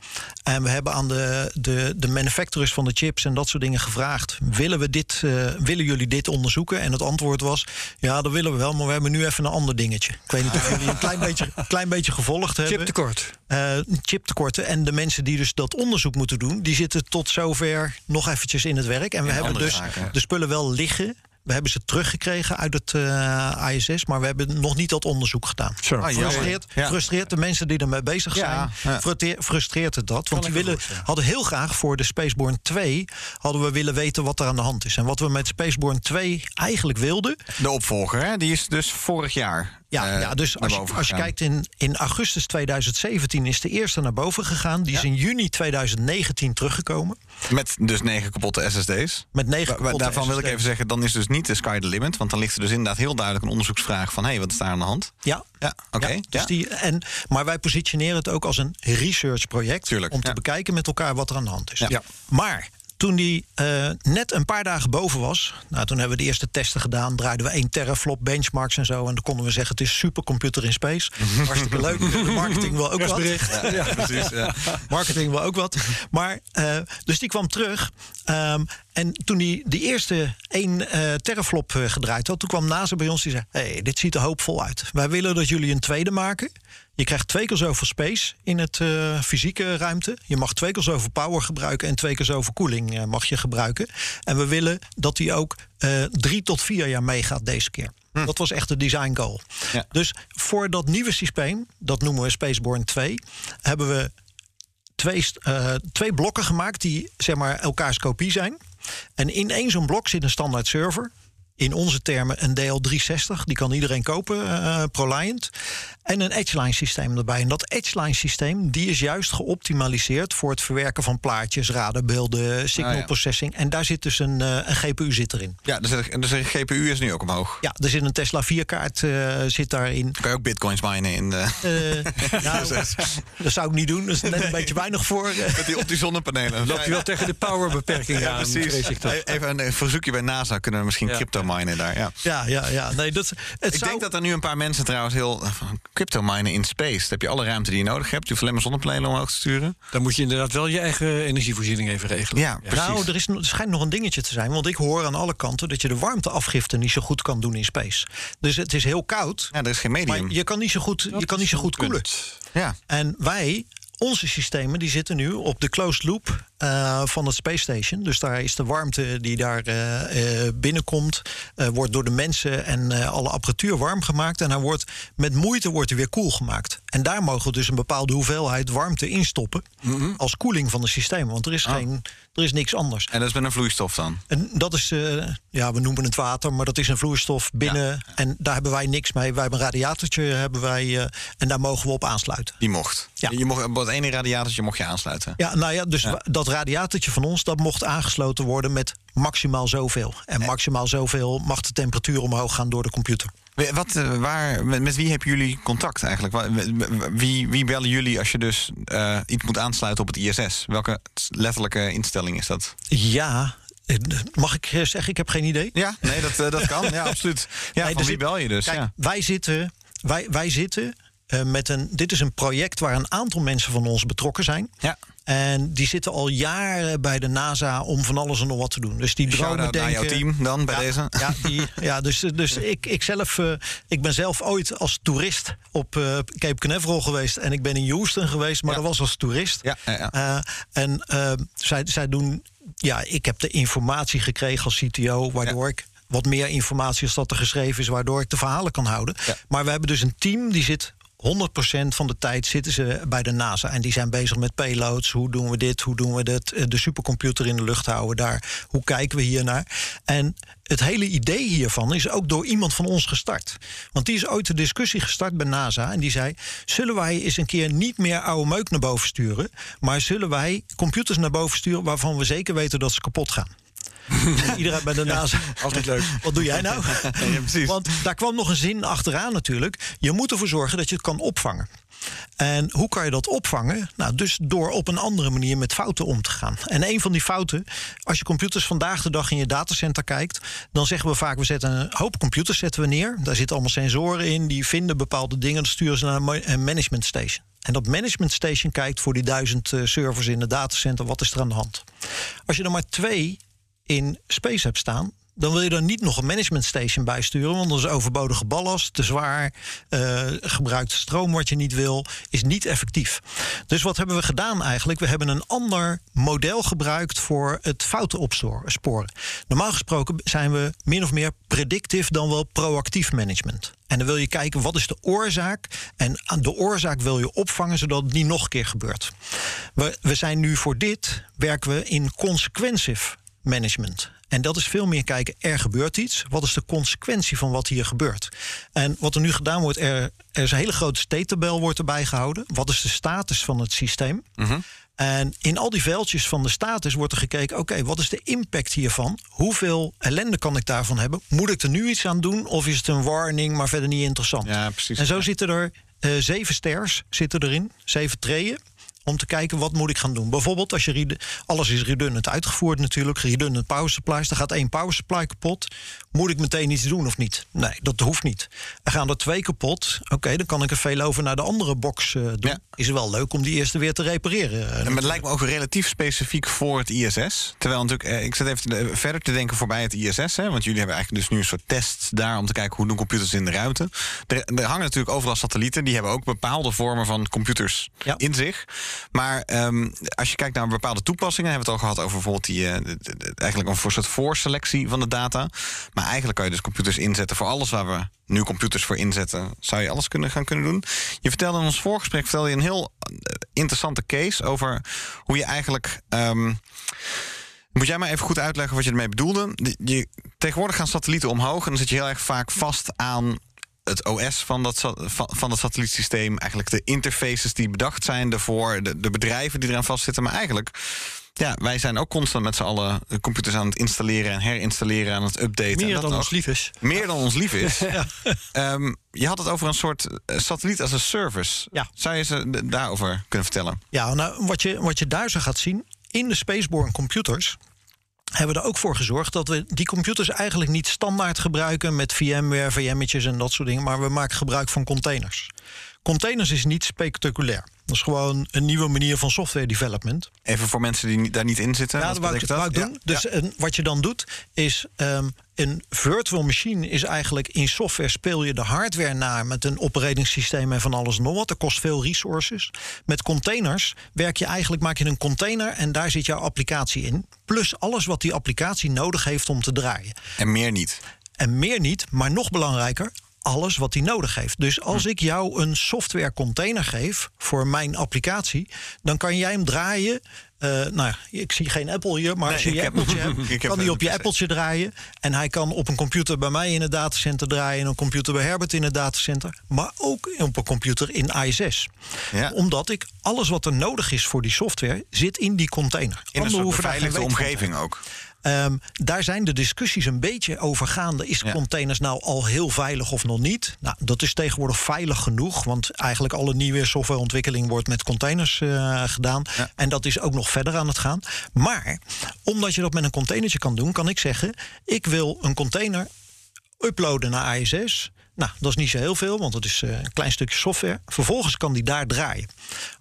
En we hebben aan de, de, de manufacturers van de chips en dat soort dingen gevraagd: willen, we dit, eh, willen jullie dit onderzoeken? En het antwoord was: ja, dat willen we wel, maar we hebben nu even een ander dingetje. Ik weet niet of jullie een klein beetje, klein beetje gevolgd hebben. Chiptekort. Eh, chiptekorten. En de mensen die dus dat onderzoek moeten doen, die zitten tot zover nog eventjes in het werk. En we En hebben dus zaken. de spullen wel liggen. We hebben ze teruggekregen uit het eh, ISS, maar we hebben nog niet dat onderzoek gedaan. Zo. Ah. Frustreert, Ja. frustreert de mensen die ermee bezig zijn. Ja, ja. frustreer- Frustreert het dat? Want die willen, hadden heel graag voor de Spaceborne 2 hadden we willen weten wat er aan de hand is. En wat we met Spaceborne 2 eigenlijk wilden, De opvolger, hè? die is dus vorig jaar. Ja, eh, ja, dus als je, als je kijkt in, in augustus 2017 is de eerste naar boven gegaan. Die is in juni 2019 teruggekomen. Met dus 9 kapotte SSD's. Met negen kapotte Daarvan wil ik even zeggen, dan is dus niet de sky the limit. Want dan ligt er dus inderdaad heel duidelijk een onderzoeksvraag van... hé, hey, wat is daar aan de hand? Ja, Ja, oké. Ja, dus ja. Die, en, maar wij positioneren het ook als een research project. Om te bekijken met elkaar wat er aan de hand is. Maar toen die eh, net een paar dagen boven was. Nou, toen hebben we de eerste testen gedaan. Draaiden we 1 teraflop benchmarks en zo. En dan konden we zeggen: het is supercomputer in space. [laughs] Hartstikke leuk. De marketing wil ook wat. Ja, ja, precies. Ja. [laughs] Marketing wel ook wat. Maar, eh, dus die kwam terug. Ehm, en toen die die eerste één eh teraflop gedraaid had... toen kwam NASA bij ons die zei... hey, dit ziet er hoopvol uit. Wij willen dat jullie een tweede maken. Je krijgt twee keer zoveel space in het eh, fysieke ruimte. Je mag twee keer zoveel power gebruiken... en twee keer zoveel koeling eh, mag je gebruiken. En we willen dat die ook eh, drie tot vier jaar meegaat deze keer. Dat was echt de design goal. Ja. Dus voor dat nieuwe systeem, dat noemen we Spaceborne 2... hebben we twee, twee blokken gemaakt die zeg maar elkaars kopie zijn. En in één zo'n blok zit een standaard server. In onze termen een DL360, die kan iedereen kopen, eh ProLiant. En een Edgeline systeem erbij. En dat Edgeline systeem die is juist geoptimaliseerd voor het verwerken van plaatjes, radarbeelden, signal Ah, ja. En daar zit dus een, eh, een GPU zit erin. Ja, dus de, dus de GPU is nu ook omhoog. Ja, er zit een Tesla 4-kaart eh, zit daarin. Kan je ook bitcoins minen in de, Eh, [laughs] nou, dat zou ik niet doen. Dat is net een beetje weinig voor. met die op die zonnepanelen. Loopt u wel tegen de powerbeperking Ja, aan, precies. toch. Even een verzoekje bij NASA. Kunnen we misschien Ja. crypto minen daar? Ja. Ja, ja, ja. Nee, dat, het Ik zou, denk dat er nu een paar mensen trouwens heel... van crypto minen in space. Dan heb je alle ruimte die je nodig hebt. Je hoeft alleen maar zonnepanelen omhoog te sturen. Dan moet je inderdaad wel je eigen energievoorziening even regelen. Ja, precies. Nou, er, is, er schijnt nog een dingetje te zijn. Want ik hoor aan alle kanten dat je de warmteafgifte niet zo goed kan doen in space. Dus het is heel koud. Ja, er is geen medium. Maar je kan niet zo goed, je kan niet zo goed koelen. Ja. En wij, onze systemen, die zitten nu op de closed loop eh, van het Space Station. Dus daar is de warmte die daar eh, eh, binnenkomt, wordt door de mensen en alle apparatuur warm gemaakt. En hij wordt met moeite wordt hij weer koel gemaakt. En daar mogen we dus een bepaalde hoeveelheid warmte instoppen als koeling van het systeem. Want er is, geen, er is niks anders. En dat is met een vloeistof dan? En dat is, eh, ja, we noemen het water, maar dat is een vloeistof binnen. En daar hebben wij niks mee. Wij hebben een radiatortje hebben wij, eh, en daar mogen we op aansluiten. Die mocht. Ja. Je mocht op het ene radiatortje mocht je aansluiten. Ja, nou ja, dus dat radiatortje van ons, dat mocht aangesloten worden met maximaal zoveel. En maximaal zoveel mag de temperatuur omhoog gaan door de computer. We- Wat, eh, waar, met, met wie hebben jullie contact eigenlijk? Wie, wie bellen jullie als je dus eh, iets moet aansluiten op het ISS? Welke letterlijke instelling is dat? Ja, eh, mag ik eh, zeggen, ik heb geen idee. Ja, nee, dat, eh, dat kan. Ja, absoluut. Ja, [laughs] Nee, van wie bel je dus? Kijk, ja. wij zitten, wij, wij zitten eh, met een. Dit is een project waar een aantal mensen van ons betrokken zijn. ja. En die zitten al jaren bij de NASA om van alles en nog wat te doen. Dus die dromen denken. jouw team dan bij ja, deze. Ja, die, [laughs] ja dus, dus ik, ik, zelf, eh, ik ben zelf ooit als toerist op eh, Cape Canaveral geweest. En ik ben in Houston geweest, maar Ja. dat was als toerist. Ja, ja, en zij, zij doen. Ja, ik heb de informatie gekregen als CTO, waardoor ik wat meer informatie als dat er geschreven is, waardoor ik de verhalen kan houden. Maar we hebben dus een team die zit. 100% van de tijd zitten ze bij de NASA. En die zijn bezig met payloads. Hoe doen we dit? Hoe doen we dat? Eh, De supercomputer in de lucht houden daar. Hoe kijken we hier naar? En het hele idee hiervan is ook door iemand van ons gestart. Want die is ooit de discussie gestart bij NASA. En die zei: Zullen wij eens een keer niet meer oude meuk naar boven sturen. Maar zullen wij computers naar boven sturen waarvan we zeker weten dat ze kapot gaan? [laughs] Iedereen bij de NASA. Altijd leuk. [laughs] Wat doe jij nou? [laughs] Ja, precies. Want daar kwam nog een zin achteraan natuurlijk. Je moet ervoor zorgen dat je het kan opvangen. En hoe kan je dat opvangen? Nou, dus door op een andere manier met fouten om te gaan. En een van die fouten, als je computers vandaag de dag in je datacenter kijkt, dan zeggen we vaak: we zetten een hoop computers zetten we neer. Daar zitten allemaal sensoren in, die vinden bepaalde dingen, dan sturen ze naar een management station. En dat management station kijkt voor die duizend eh, servers in het datacenter, wat is er aan de hand? Als je er maar twee in space hebt staan, dan wil je er niet nog een management station bij sturen, want dat is overbodige ballast, te zwaar, eh, gebruikt stroom wat je niet wil, is niet effectief. Dus wat hebben we gedaan eigenlijk? We hebben een ander model gebruikt voor het fouten opsporen. Normaal gesproken zijn we min of meer predictief dan wel proactief management. En dan wil je kijken wat is de oorzaak. En de oorzaak wil je opvangen zodat het niet nog een keer gebeurt. We, we zijn nu voor dit werken we in consequentive management. En dat is veel meer kijken, er gebeurt iets. Wat is de consequentie van wat hier gebeurt? En wat er nu gedaan wordt, er, er is een hele grote state-tabel wordt erbij gehouden. Wat is de status van het systeem? En in al die veldjes van de status wordt er gekeken: oké, wat is de impact hiervan? Hoeveel ellende kan ik daarvan hebben? Moet ik er nu iets aan doen? Of is het een warning, maar verder niet interessant? Ja, precies. En zo zitten er eh, zeven sters zitten erin, zeven treeën. Om te kijken wat moet ik gaan doen. Bijvoorbeeld als je alles is redundant uitgevoerd natuurlijk. Redundant power supplies. Er gaat één power supply kapot. Moet ik meteen iets doen of niet? Nee, dat hoeft niet. Er gaan er twee kapot. Oké, dan kan ik er veel over naar de andere box eh, doen. Ja. Is wel leuk om die eerste weer te repareren. eh, En maar het lijkt me ook relatief specifiek voor het ISS. Terwijl natuurlijk, eh, ik zit even te- verder te denken voorbij het ISS. Hè, want jullie hebben eigenlijk dus nu een soort test daar om te kijken hoe doen computers in de ruimte. Er, er hangen natuurlijk overal satellieten. Die hebben ook bepaalde vormen van computers Ja. in zich. Maar ehm, als je kijkt naar bepaalde toepassingen, hebben we het al gehad over bijvoorbeeld die, eh, eigenlijk een soort voorselectie van de data. Maar eigenlijk kan je dus computers inzetten voor alles waar we nu computers voor inzetten. Zou je alles kunnen gaan kunnen doen? Je vertelde in ons voorgesprek vertelde je een heel eh, interessante case over hoe je eigenlijk. ehm, moet jij maar even goed uitleggen wat je ermee bedoelde? Tegenwoordig gaan satellieten omhoog en dan zit je heel erg vaak vast aan het OS van dat, van, van het satellietsysteem. Eigenlijk de interfaces die bedacht zijn ervoor, de, de bedrijven die eraan vastzitten. Maar eigenlijk, ja, wij zijn ook constant met z'n allen de computers aan het installeren en herinstalleren, aan het updaten. en Meer dat dan ons lief is. Meer dan ons lief [laughs] is. Ehm, je had het over een soort eh, satelliet als een service. Ja. Zou je ze daarover kunnen vertellen? Ja, nou, wat je, wat je daar zo gaat zien, in de Spaceborne computers hebben we er ook voor gezorgd dat we die computers eigenlijk niet standaard gebruiken met VMware, VM'tjes en dat soort dingen, maar we maken gebruik van containers. Containers is niet spectaculair. Dat is gewoon een nieuwe manier van software development. Even voor mensen die daar niet in zitten. Ja, wat dat wou ik, doen. Ja. Dus en wat je dan doet, is ehm, een virtual machine is eigenlijk in software speel je de hardware na met een operating en van alles en nog wat. Dat kost veel resources. Met containers werk je eigenlijk, maak je een container en daar zit jouw applicatie in. Plus alles wat die applicatie nodig heeft om te draaien. En meer niet. En meer niet, maar nog belangrijker, alles wat hij nodig heeft. Dus als Hm. ik jou een software container geef voor mijn applicatie, dan kan jij hem draaien. eh, nou, ik zie geen Apple hier, maar Nee, als je je appeltje hebt, [laughs] heb kan hij een op je PC. appeltje draaien. En hij kan op een computer bij mij in het datacenter draaien, en een computer bij Herbert in het datacenter, maar ook op een computer in ISS. Ja. Omdat ik alles wat er nodig is voor die software zit in die container. In een soort beveiligde omgeving ook. Ehm, daar zijn de discussies een beetje over gaande. Is Ja. containers nou al heel veilig of nog niet? Nou, dat is tegenwoordig veilig genoeg. Want eigenlijk alle nieuwe softwareontwikkeling wordt met containers eh, gedaan. Ja. En dat is ook nog verder aan het gaan. Maar omdat je dat met een containertje kan doen, kan ik zeggen: ik wil een container uploaden naar ISS. Nou, dat is niet zo heel veel, want dat is eh, een klein stukje software. Vervolgens kan die daar draaien.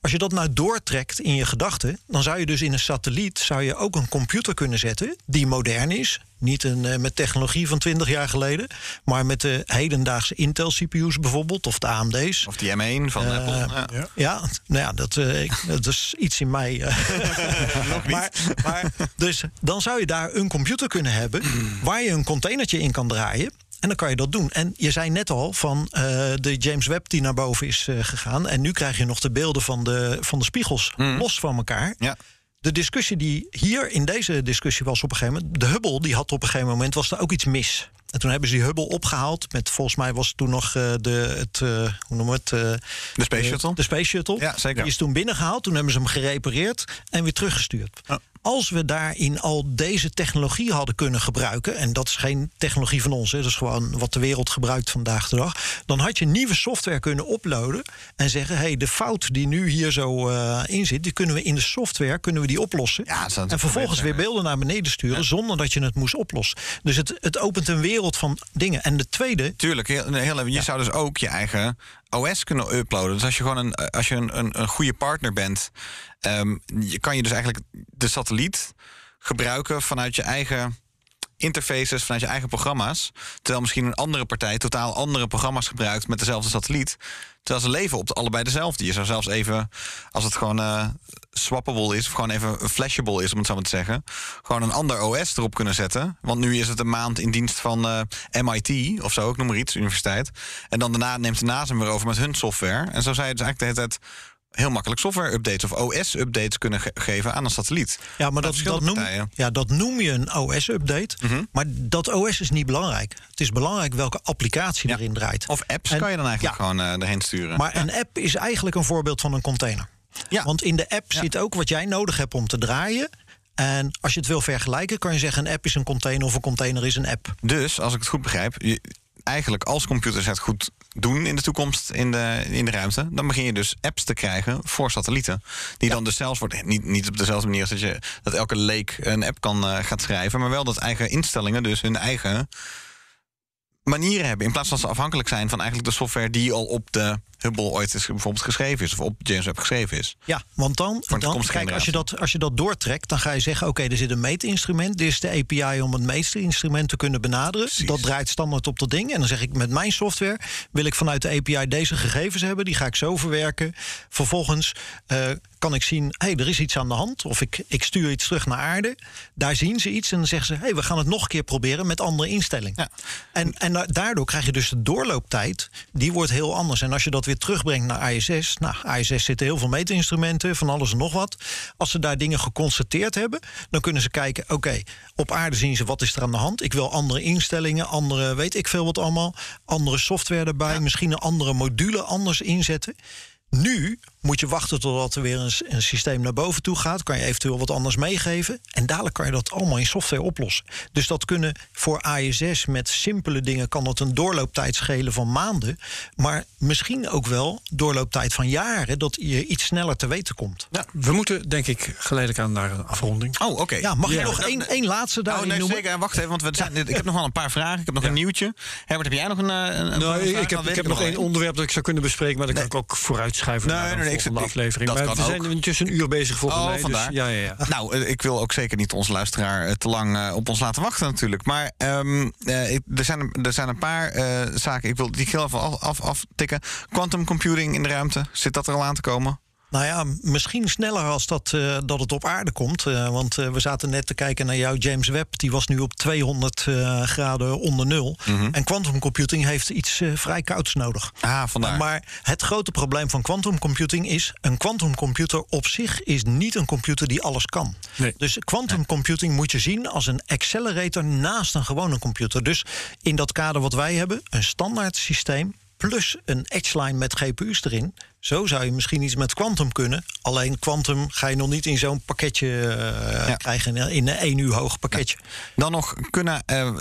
Als je dat nou doortrekt in je gedachten, dan zou je dus in een satelliet zou je ook een computer kunnen zetten die modern is. Niet een, eh, met technologie van 20 jaar geleden, maar met de hedendaagse Intel CPU's bijvoorbeeld, of de AMD's. Of die M1 van Eh, Apple. Ja. Ja, nou ja, dat, eh, dat is iets in mij. eh. [laughs] maar, maar, dus dan zou je daar een computer kunnen hebben waar je een containertje in kan draaien. En dan kan je dat doen. En je zei net al van eh, de James Webb die naar boven is eh, gegaan. En nu krijg je nog de beelden van de, van de spiegels los van elkaar. Ja. De discussie die hier in deze discussie was op een gegeven moment. De Hubble die had op een gegeven moment was er ook iets mis. En toen hebben ze die Hubble opgehaald. Met volgens mij was het toen nog eh, de, het, eh, hoe noemen we het? De Space Shuttle. De Space Shuttle. Ja, zeker. Die is toen binnengehaald. Toen hebben ze hem gerepareerd en weer teruggestuurd. Ja. Als we daarin al deze technologie hadden kunnen gebruiken, en dat is geen technologie van ons, hè, dat is gewoon wat de wereld gebruikt vandaag de dag, dan had je nieuwe software kunnen uploaden en zeggen: hey, de fout die nu hier zo eh, in zit, die kunnen we in de software kunnen we die oplossen. Ja, en vervolgens weer beelden naar beneden sturen zonder dat je het moest oplossen. Dus het, het opent een wereld van dingen. En de tweede, Tuurlijk, heel, heel even. Je zou dus ook je eigen OS kunnen uploaden. Dus als je gewoon een, als je een, een, een goede partner bent, ehm, je kan je dus eigenlijk de satelliet gebruiken vanuit je eigen interfaces, vanuit je eigen programma's. Terwijl misschien een andere partij totaal andere programma's gebruikt met dezelfde satelliet. Terwijl ze leven op allebei dezelfde. Je zou zelfs even, als het gewoon eh, swappable is, of gewoon even flashable is, om het zo maar te zeggen, gewoon een ander OS erop kunnen zetten. Want nu is het een maand in dienst van eh, MIT of zo, ik noem maar iets, universiteit. En dan daarna neemt de NASA hem weer over met hun software. En zo zou je dus eigenlijk de hele tijd heel makkelijk software-updates of OS-updates kunnen ge- geven aan een satelliet. Ja, maar dat, dat, noem, ja, dat noem je een OS-update. Mhm. Maar dat OS is niet belangrijk. Het is belangrijk welke applicatie Ja. erin draait. Of apps En- kan je dan eigenlijk ja. gewoon eh, erheen sturen. Maar een app is eigenlijk een voorbeeld van een container. Ja. Want in de app zit ook wat jij nodig hebt om te draaien. En als je het wil vergelijken, kan je zeggen: een app is een container of een container is een app. Dus, als ik het goed begrijp, je, eigenlijk als computers het goed doen in de toekomst in de, in de ruimte, dan begin je dus apps te krijgen voor satellieten. Die dan dus zelfs wordt, niet, niet op dezelfde manier als dat, je, dat elke leek een app kan eh, gaat schrijven, maar wel dat eigen instellingen dus hun eigen manieren hebben. In plaats van ze afhankelijk zijn van eigenlijk de software die al op de Hubble ooit is bijvoorbeeld geschreven is, of op James Webb geschreven is. Ja, want dan, dan kijk, als je, dat, als je dat doortrekt, dan ga je zeggen: oké, er zit een meetinstrument. Dit is de API om het meetinstrument te kunnen benaderen. Precies. Dat draait standaard op dat ding. En dan zeg ik: met mijn software wil ik vanuit de API deze gegevens hebben. Die ga ik zo verwerken. Vervolgens eh, kan ik zien: hé, hey, er is iets aan de hand. Of ik, ik stuur iets terug naar aarde. Daar zien ze iets en dan zeggen ze: hé, hey, we gaan het nog een keer proberen met andere instellingen. Ja. En, en da- daardoor krijg je dus de doorlooptijd, die wordt heel anders. En als je dat weer terugbrengt naar ISS, nou, ISS zitten heel veel meetinstrumenten, van alles en nog wat. Als ze daar dingen geconstateerd hebben, dan kunnen ze kijken, oké, op aarde zien ze wat is er aan de hand. Ik wil andere instellingen, andere, weet ik veel wat allemaal, andere software erbij, misschien een andere module anders inzetten. Nu moet je wachten totdat er weer een, een systeem naar boven toe gaat. Kan je eventueel wat anders meegeven. En dadelijk kan je dat allemaal in software oplossen. Dus dat kunnen voor ISS met simpele dingen... kan dat een doorlooptijd schelen van maanden. Maar misschien ook wel doorlooptijd van jaren... dat je iets sneller te weten komt. We moeten, denk ik, geleidelijk aan naar een afronding. Oh, oké. Ja, mag Ja. je nog één, één laatste Oh, daarin nee, noemen? zeker. En Wacht even, want we zijn, ik heb nog wel een paar vragen. Ik heb nog Ja. een nieuwtje. Herbert, heb jij nog een, eh, een, een Nou, vraag? ik, heb, ik heb nog één onderwerp dat ik zou kunnen bespreken, maar dat Nee. kan ik ook vooruitschuiven Nee, naar nee, nee, ik- aflevering. dat Maar kan we zijn ook. intussen een uur bezig volgens Oh, mij. vandaar. Dus, ja, ja, ja. Nou, eh, ik wil ook zeker niet onze luisteraar eh, te lang eh, op ons laten wachten natuurlijk. Maar ehm, eh, ik- er, zijn, een- er zijn een paar zaken, ik wil die heel even af, af, aftikken. Quantum computing in de ruimte, zit dat er al aan te komen? Nou ja, misschien sneller als dat, eh, dat het op aarde komt. Eh, want eh, we zaten net te kijken naar jouw James Webb. Die was nu op 200 eh, graden onder nul. Mhm. En quantum computing heeft iets vrij kouds nodig. Ah, vandaar. Maar het grote probleem van quantum computing is... een quantum computer op zich is niet een computer die alles kan. Nee. Dus quantum computing moet je zien als een accelerator naast een gewone computer. Dus in dat kader wat wij hebben, een standaard systeem... plus een edge-line met GPU's erin... Zo zou je misschien iets met quantum kunnen. Alleen quantum ga je nog niet in zo'n pakketje eh, Ja. krijgen... in- een één uur hoog pakketje. Dan nog kunnen. eh,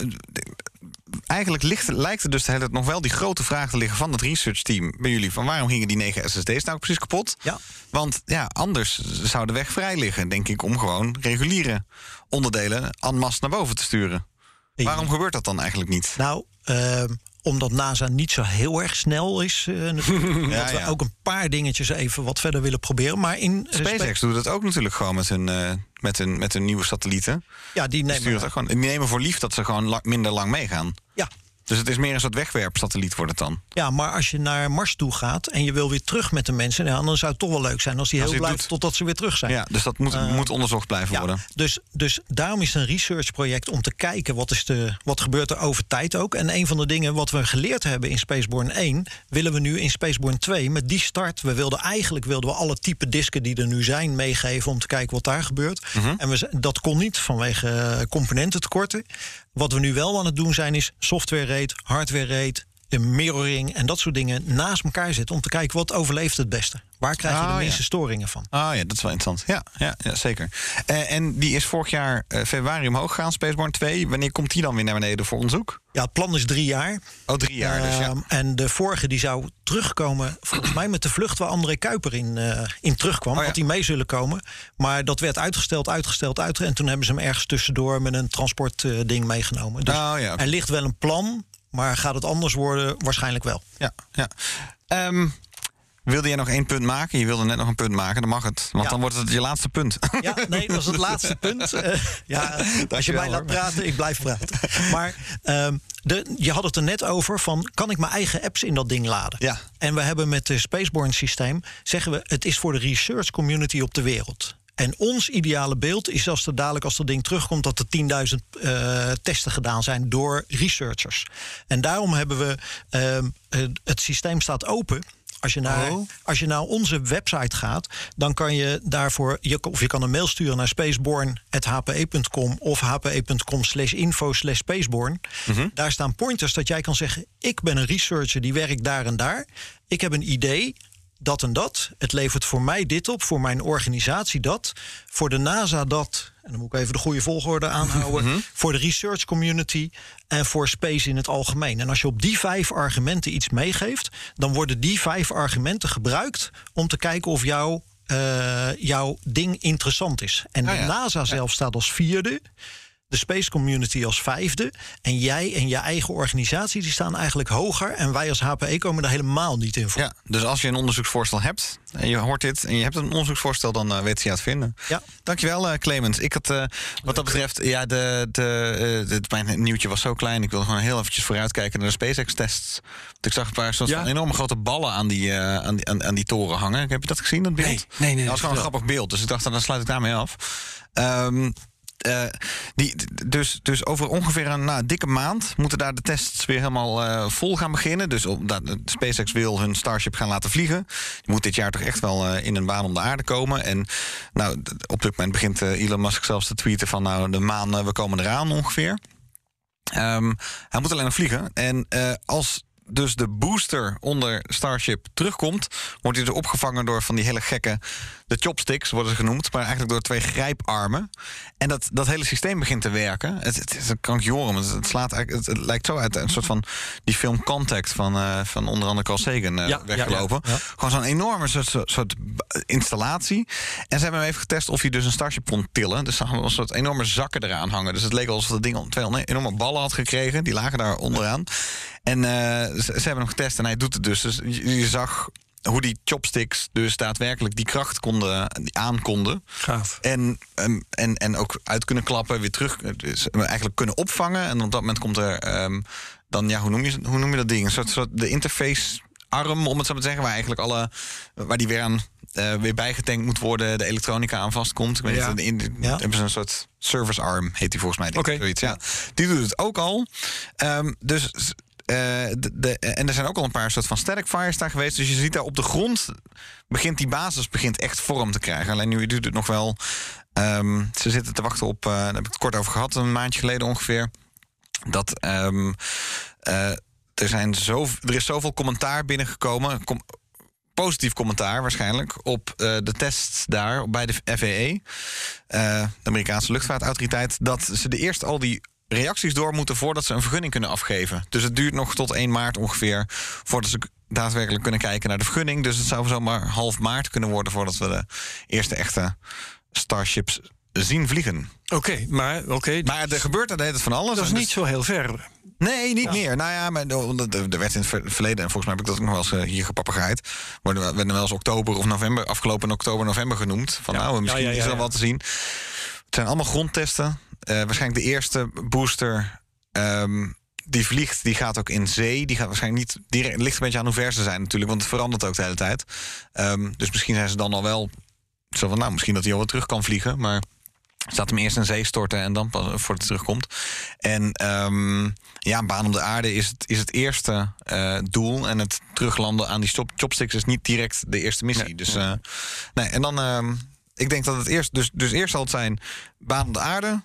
eigenlijk ligt, lijkt er dus de hele nog wel die grote vraag te liggen van het researchteam bij jullie. Van waarom gingen die 9 SSD's nou precies kapot? Ja. Want ja, anders zou de weg vrij liggen, denk ik, om gewoon reguliere onderdelen en masse naar boven te sturen. Waarom gebeurt dat dan eigenlijk niet? Nou, eh, omdat NASA niet zo heel erg snel is. eh, natuurlijk. Ja, [laughs] dat we ook een paar dingetjes even wat verder willen proberen. Maar in SpaceX doet het ook natuurlijk gewoon met hun, eh, met hun, met hun nieuwe satellieten. Ja, die Die, nemen. ook gewoon, die nemen voor lief dat ze gewoon minder lang meegaan. Ja, Dus het is meer een soort wegwerpsatelliet wordt het dan. ja, maar als je naar Mars toe gaat en je wil weer terug met de mensen, ja, dan zou het toch wel leuk zijn als die Als heel blijft doet. totdat ze weer terug zijn. Ja, dus dat moet, moet onderzocht blijven Ja, worden. dus, dus daarom is het een researchproject om te kijken wat, is de, wat gebeurt er over tijd ook. En een van de dingen wat we geleerd hebben in Spaceborne 1, willen we nu in Spaceborne 2 met die start. We wilden eigenlijk wilden we alle type disken die er nu zijn meegeven om te kijken wat daar gebeurt. En we, dat kon niet vanwege eh, componententekorten. Wat we nu wel aan het doen zijn is software rate, hardware rate. De mirroring en dat soort dingen naast elkaar zetten... om te kijken wat overleeft het beste. Waar krijg je de ja. minste storingen van? Ah ja, dat is wel interessant. Ja, ja, ja zeker. Eh, en die is vorig jaar eh, februari omhoog gegaan, Spaceborne 2. Wanneer komt die dan weer naar beneden voor onderzoek? Ja, het plan is drie jaar. Oh, drie jaar dus, ja. Ehm, En de vorige die zou terugkomen, volgens mij met de vlucht waar André Kuiper in, eh, in terugkwam. Oh. Had hij mee zullen komen. Maar dat werd uitgesteld, uitgesteld, uitgesteld. En toen hebben ze hem ergens tussendoor met een transportding ding meegenomen. Dus Oh, er ligt wel een plan, maar gaat het anders worden? Waarschijnlijk wel. ja, ja. Ehm, wilde jij nog één punt maken? Je wilde net nog een punt maken, dan mag het. Want Ja. dan wordt het je laatste punt. Ja, nee, dat was het laatste punt. [laughs] Eh, ja, als je mij laat praten, ik blijf praten. Maar ehm, de, je had het er net over van, kan ik mijn eigen apps in dat ding laden? Ja. En we hebben met het Spaceborne systeem, zeggen we, het is voor de research community op de wereld. En ons ideale beeld is als er dadelijk als dat ding terugkomt... dat er 10.000 eh, testen gedaan zijn door researchers. En daarom hebben we... ehm, het- systeem staat open... Als je, naar, Oh. als je naar onze website gaat, dan kan je daarvoor, je, of je kan een mail sturen naar spaceborne.hpe.com of hpe.com slash info slash spaceborne. Daar staan pointers dat jij kan zeggen: Ik ben een researcher die werkt daar en daar. Ik heb een idee. Dat en dat. Het levert voor mij dit op, voor mijn organisatie dat, voor de NASA dat. En dan moet ik even de goede volgorde aanhouden. Voor de research community en voor space in het algemeen. En als je op die vijf argumenten iets meegeeft, dan worden die vijf argumenten gebruikt om te kijken of jouw, eh, jouw ding interessant is. En de ja. NASA zelf staat als vierde. De space community als vijfde. En jij en je eigen organisatie die staan eigenlijk hoger. En wij als HPE komen er helemaal niet in voor. Ja, dus als je een onderzoeksvoorstel hebt en je hoort dit en je hebt een onderzoeksvoorstel, dan eh, weet je het vinden. Ja. Dankjewel, eh Clemens. Ik had, eh, wat dat betreft, ja, de, de, eh, de- mijn nieuwtje was zo klein. Ik wilde gewoon heel eventjes vooruitkijken naar de SpaceX-tests. Want Ik zag een paar soort Ja. van enorme grote ballen aan die, eh, aan, die, aan, aan die toren hangen. Heb je dat gezien, dat beeld? Nee, nee, nee, Dat was gewoon een grappig beeld. Dus ik dacht, dan sluit ik daarmee af. Ehm, eh, die, dus, dus over ongeveer een nou, dikke maand moeten daar de tests weer helemaal eh, vol gaan beginnen. Dus dat, SpaceX wil hun Starship gaan laten vliegen. Die moet dit jaar toch echt wel eh, in een baan om de aarde komen. En nou, op dit moment begint Elon Musk zelfs te tweeten van nou, de maan, we komen eraan ongeveer. Ehm, hij moet alleen nog vliegen. En als dus de booster onder Starship terugkomt, wordt hij dus opgevangen door van die hele gekke, de chopsticks worden ze genoemd, maar eigenlijk door twee grijparmen. En dat, dat hele systeem begint te werken. Het, het is een krankjorum. Het, het slaat eigenlijk, het, het lijkt zo uit een soort van die film Contact van, eh, van onder andere Carl Sagan eh, Ja, weggelopen. ja, ja. Gewoon zo'n enorme soort, soort, installatie. En ze hebben hem even getest of hij dus een Starship kon tillen. Dus ze hadden een soort enorme zakken eraan hangen. Dus het leek alsof dat ding twee enorme ballen had gekregen. Die lagen daar onderaan. En eh, ze, ze hebben hem getest en hij doet het dus. Dus je, je zag hoe die chopsticks dus daadwerkelijk die kracht konden, die aankonden. Gaaf. En, ehm, en, en ook uit kunnen klappen, weer terug. Dus eigenlijk kunnen opvangen. En op dat moment komt er ehm, dan, ja, hoe noem je, hoe noem je dat ding? Een soort, soort de interface arm, om het zo maar te zeggen, waar eigenlijk alle, waar die weer aan eh, weer bijgetankt moet worden, de elektronica aan vastkomt. Ik weet Ja. in, in- Ja. hebben ze een soort service arm, heet die volgens mij. Oké. zoiets, ja. Die doet het ook al. Ehm, dus eh, de, de- en er zijn ook al een paar soort van static fires daar geweest. Dus je ziet daar op de grond begint die basis begint echt vorm te krijgen. Alleen nu duurt het nog wel. ehm, ze zitten te wachten op. eh, daar heb ik het kort over gehad, een maandje geleden ongeveer. Dat ehm, eh, er, zijn zo, er is zoveel commentaar binnengekomen. Com- positief commentaar waarschijnlijk op eh, de tests daar bij de FAA, eh, de Amerikaanse luchtvaartautoriteit, dat ze de eerst al die reacties door moeten voordat ze een vergunning kunnen afgeven. Dus het duurt nog tot 1 maart ongeveer voordat ze daadwerkelijk kunnen kijken naar de vergunning. Dus het zou zomaar half maart kunnen worden voordat we de eerste echte Starships zien vliegen. Oké, maar oké. Maar er gebeurt er de hele tijd van alles. dat is niet dus- zo heel ver. Nee, niet meer. Nou ja, maar er er werd in het ver- verleden, en volgens mij heb ik dat ook nog wel eens eh, hier we- werden wel eens oktober of november, afgelopen oktober, november genoemd. Van Ja. nou, misschien ja, is er ja. wat te zien. Het zijn allemaal grondtesten. Eh, waarschijnlijk de eerste booster. ehm, die vliegt, die gaat ook in zee. Die gaat waarschijnlijk niet direct. Het ligt een beetje aan hoe ver ze zijn natuurlijk, want het verandert ook de hele tijd. Ehm, dus misschien zijn ze dan al wel. Zo van, nou, misschien dat hij al wel terug kan vliegen. Maar Staat hem eerst in zee storten en dan pas voordat hij terugkomt. En ehm, ja, een baan om de aarde is het, is het eerste eh, doel. En het teruglanden aan die stop, chopsticks is niet direct de eerste missie. Nee. Dus eh, nee, en dan, ik denk dat het eerst, dus, dus eerst zal het zijn baan om de aarde.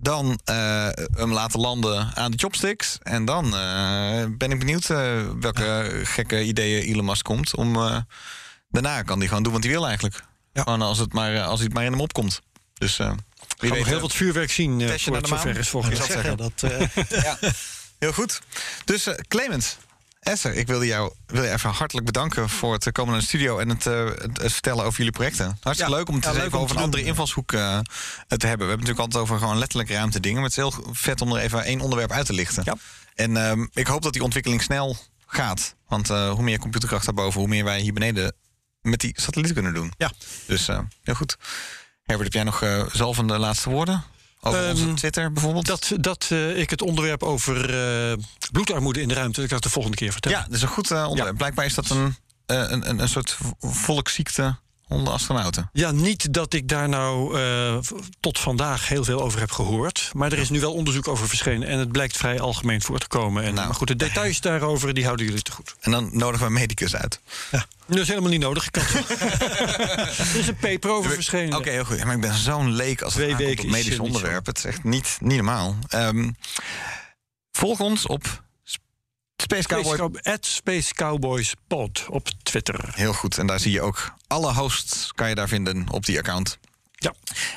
Dan eh, hem laten landen aan de chopsticks. En dan eh, ben ik benieuwd eh, welke gekke ideeën Elon Musk komt. Om, daarna kan hij gewoon doen wat hij wil eigenlijk. Ja. Gewoon als, het maar, als het maar in hem opkomt. Dus wie We gaan weet nog heel wat vuurwerk zien voor naar het de maan. zover is het zeggen. dat, [laughs] ja, heel goed. Dus Clemens, Esther, ik wilde jou wil je even hartelijk bedanken voor het komen naar de studio en het, eh, het, vertellen over jullie projecten. Hartstikke Ja, leuk om het ja, even om over een andere invalshoek eh, te hebben. We hebben het natuurlijk altijd over gewoon letterlijk ruimte dingen, maar het is heel vet om er even één onderwerp uit te lichten. Ja. En ehm, ik hoop dat die ontwikkeling snel gaat. Want eh, hoe meer computerkracht daarboven, hoe meer wij hier beneden met die satellieten kunnen doen. Ja. Dus heel goed. Herbert, heb jij nog zalvende laatste woorden? Over Ehm, Twitter bijvoorbeeld? Dat, dat eh, ik het onderwerp over eh, bloedarmoede in de ruimte... ik dat de volgende keer vertel. Ja, dat is een goed eh, onderwerp. Blijkbaar is dat een, een, een, een soort volksziekte onder astronauten. Ja, niet dat ik daar nou eh, tot vandaag heel veel over heb gehoord. Maar er is nu wel onderzoek over verschenen. En het blijkt vrij algemeen voor te komen. En, Nou. maar goed, de details daarover die houden jullie te goed. En dan nodigen we medicus uit. Dat is helemaal niet nodig. Ik kan [laughs] er is een paper over verschenen. Oké, heel goed. Ja, maar ik ben zo'n leek als het Twee aankomt weken op is, medische niet zo. onderwerpen. Het is echt niet, niet normaal. Ehm, volg ons op Space Space Cowboy. Cow- at Space Cowboys Pod op Twitter. Heel goed. En daar zie je ook alle hosts kan je daar vinden op die account. Ja.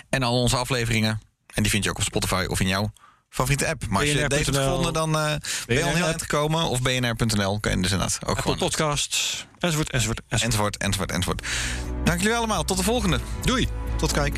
En al onze afleveringen. En die vind je ook op Spotify of in jouw favoriete app. Maar als je deze hebt gevonden, dan eh, ben je al heel BNR. eind gekomen. Of bnr.nl kan je dus inderdaad ook Apple gewoon... Podcasts, enzovoort, enzovoort, enzovoort. Enzovoort, enzovoort, enzovoort. Dank jullie allemaal. Tot de volgende. Doei! tot kijk.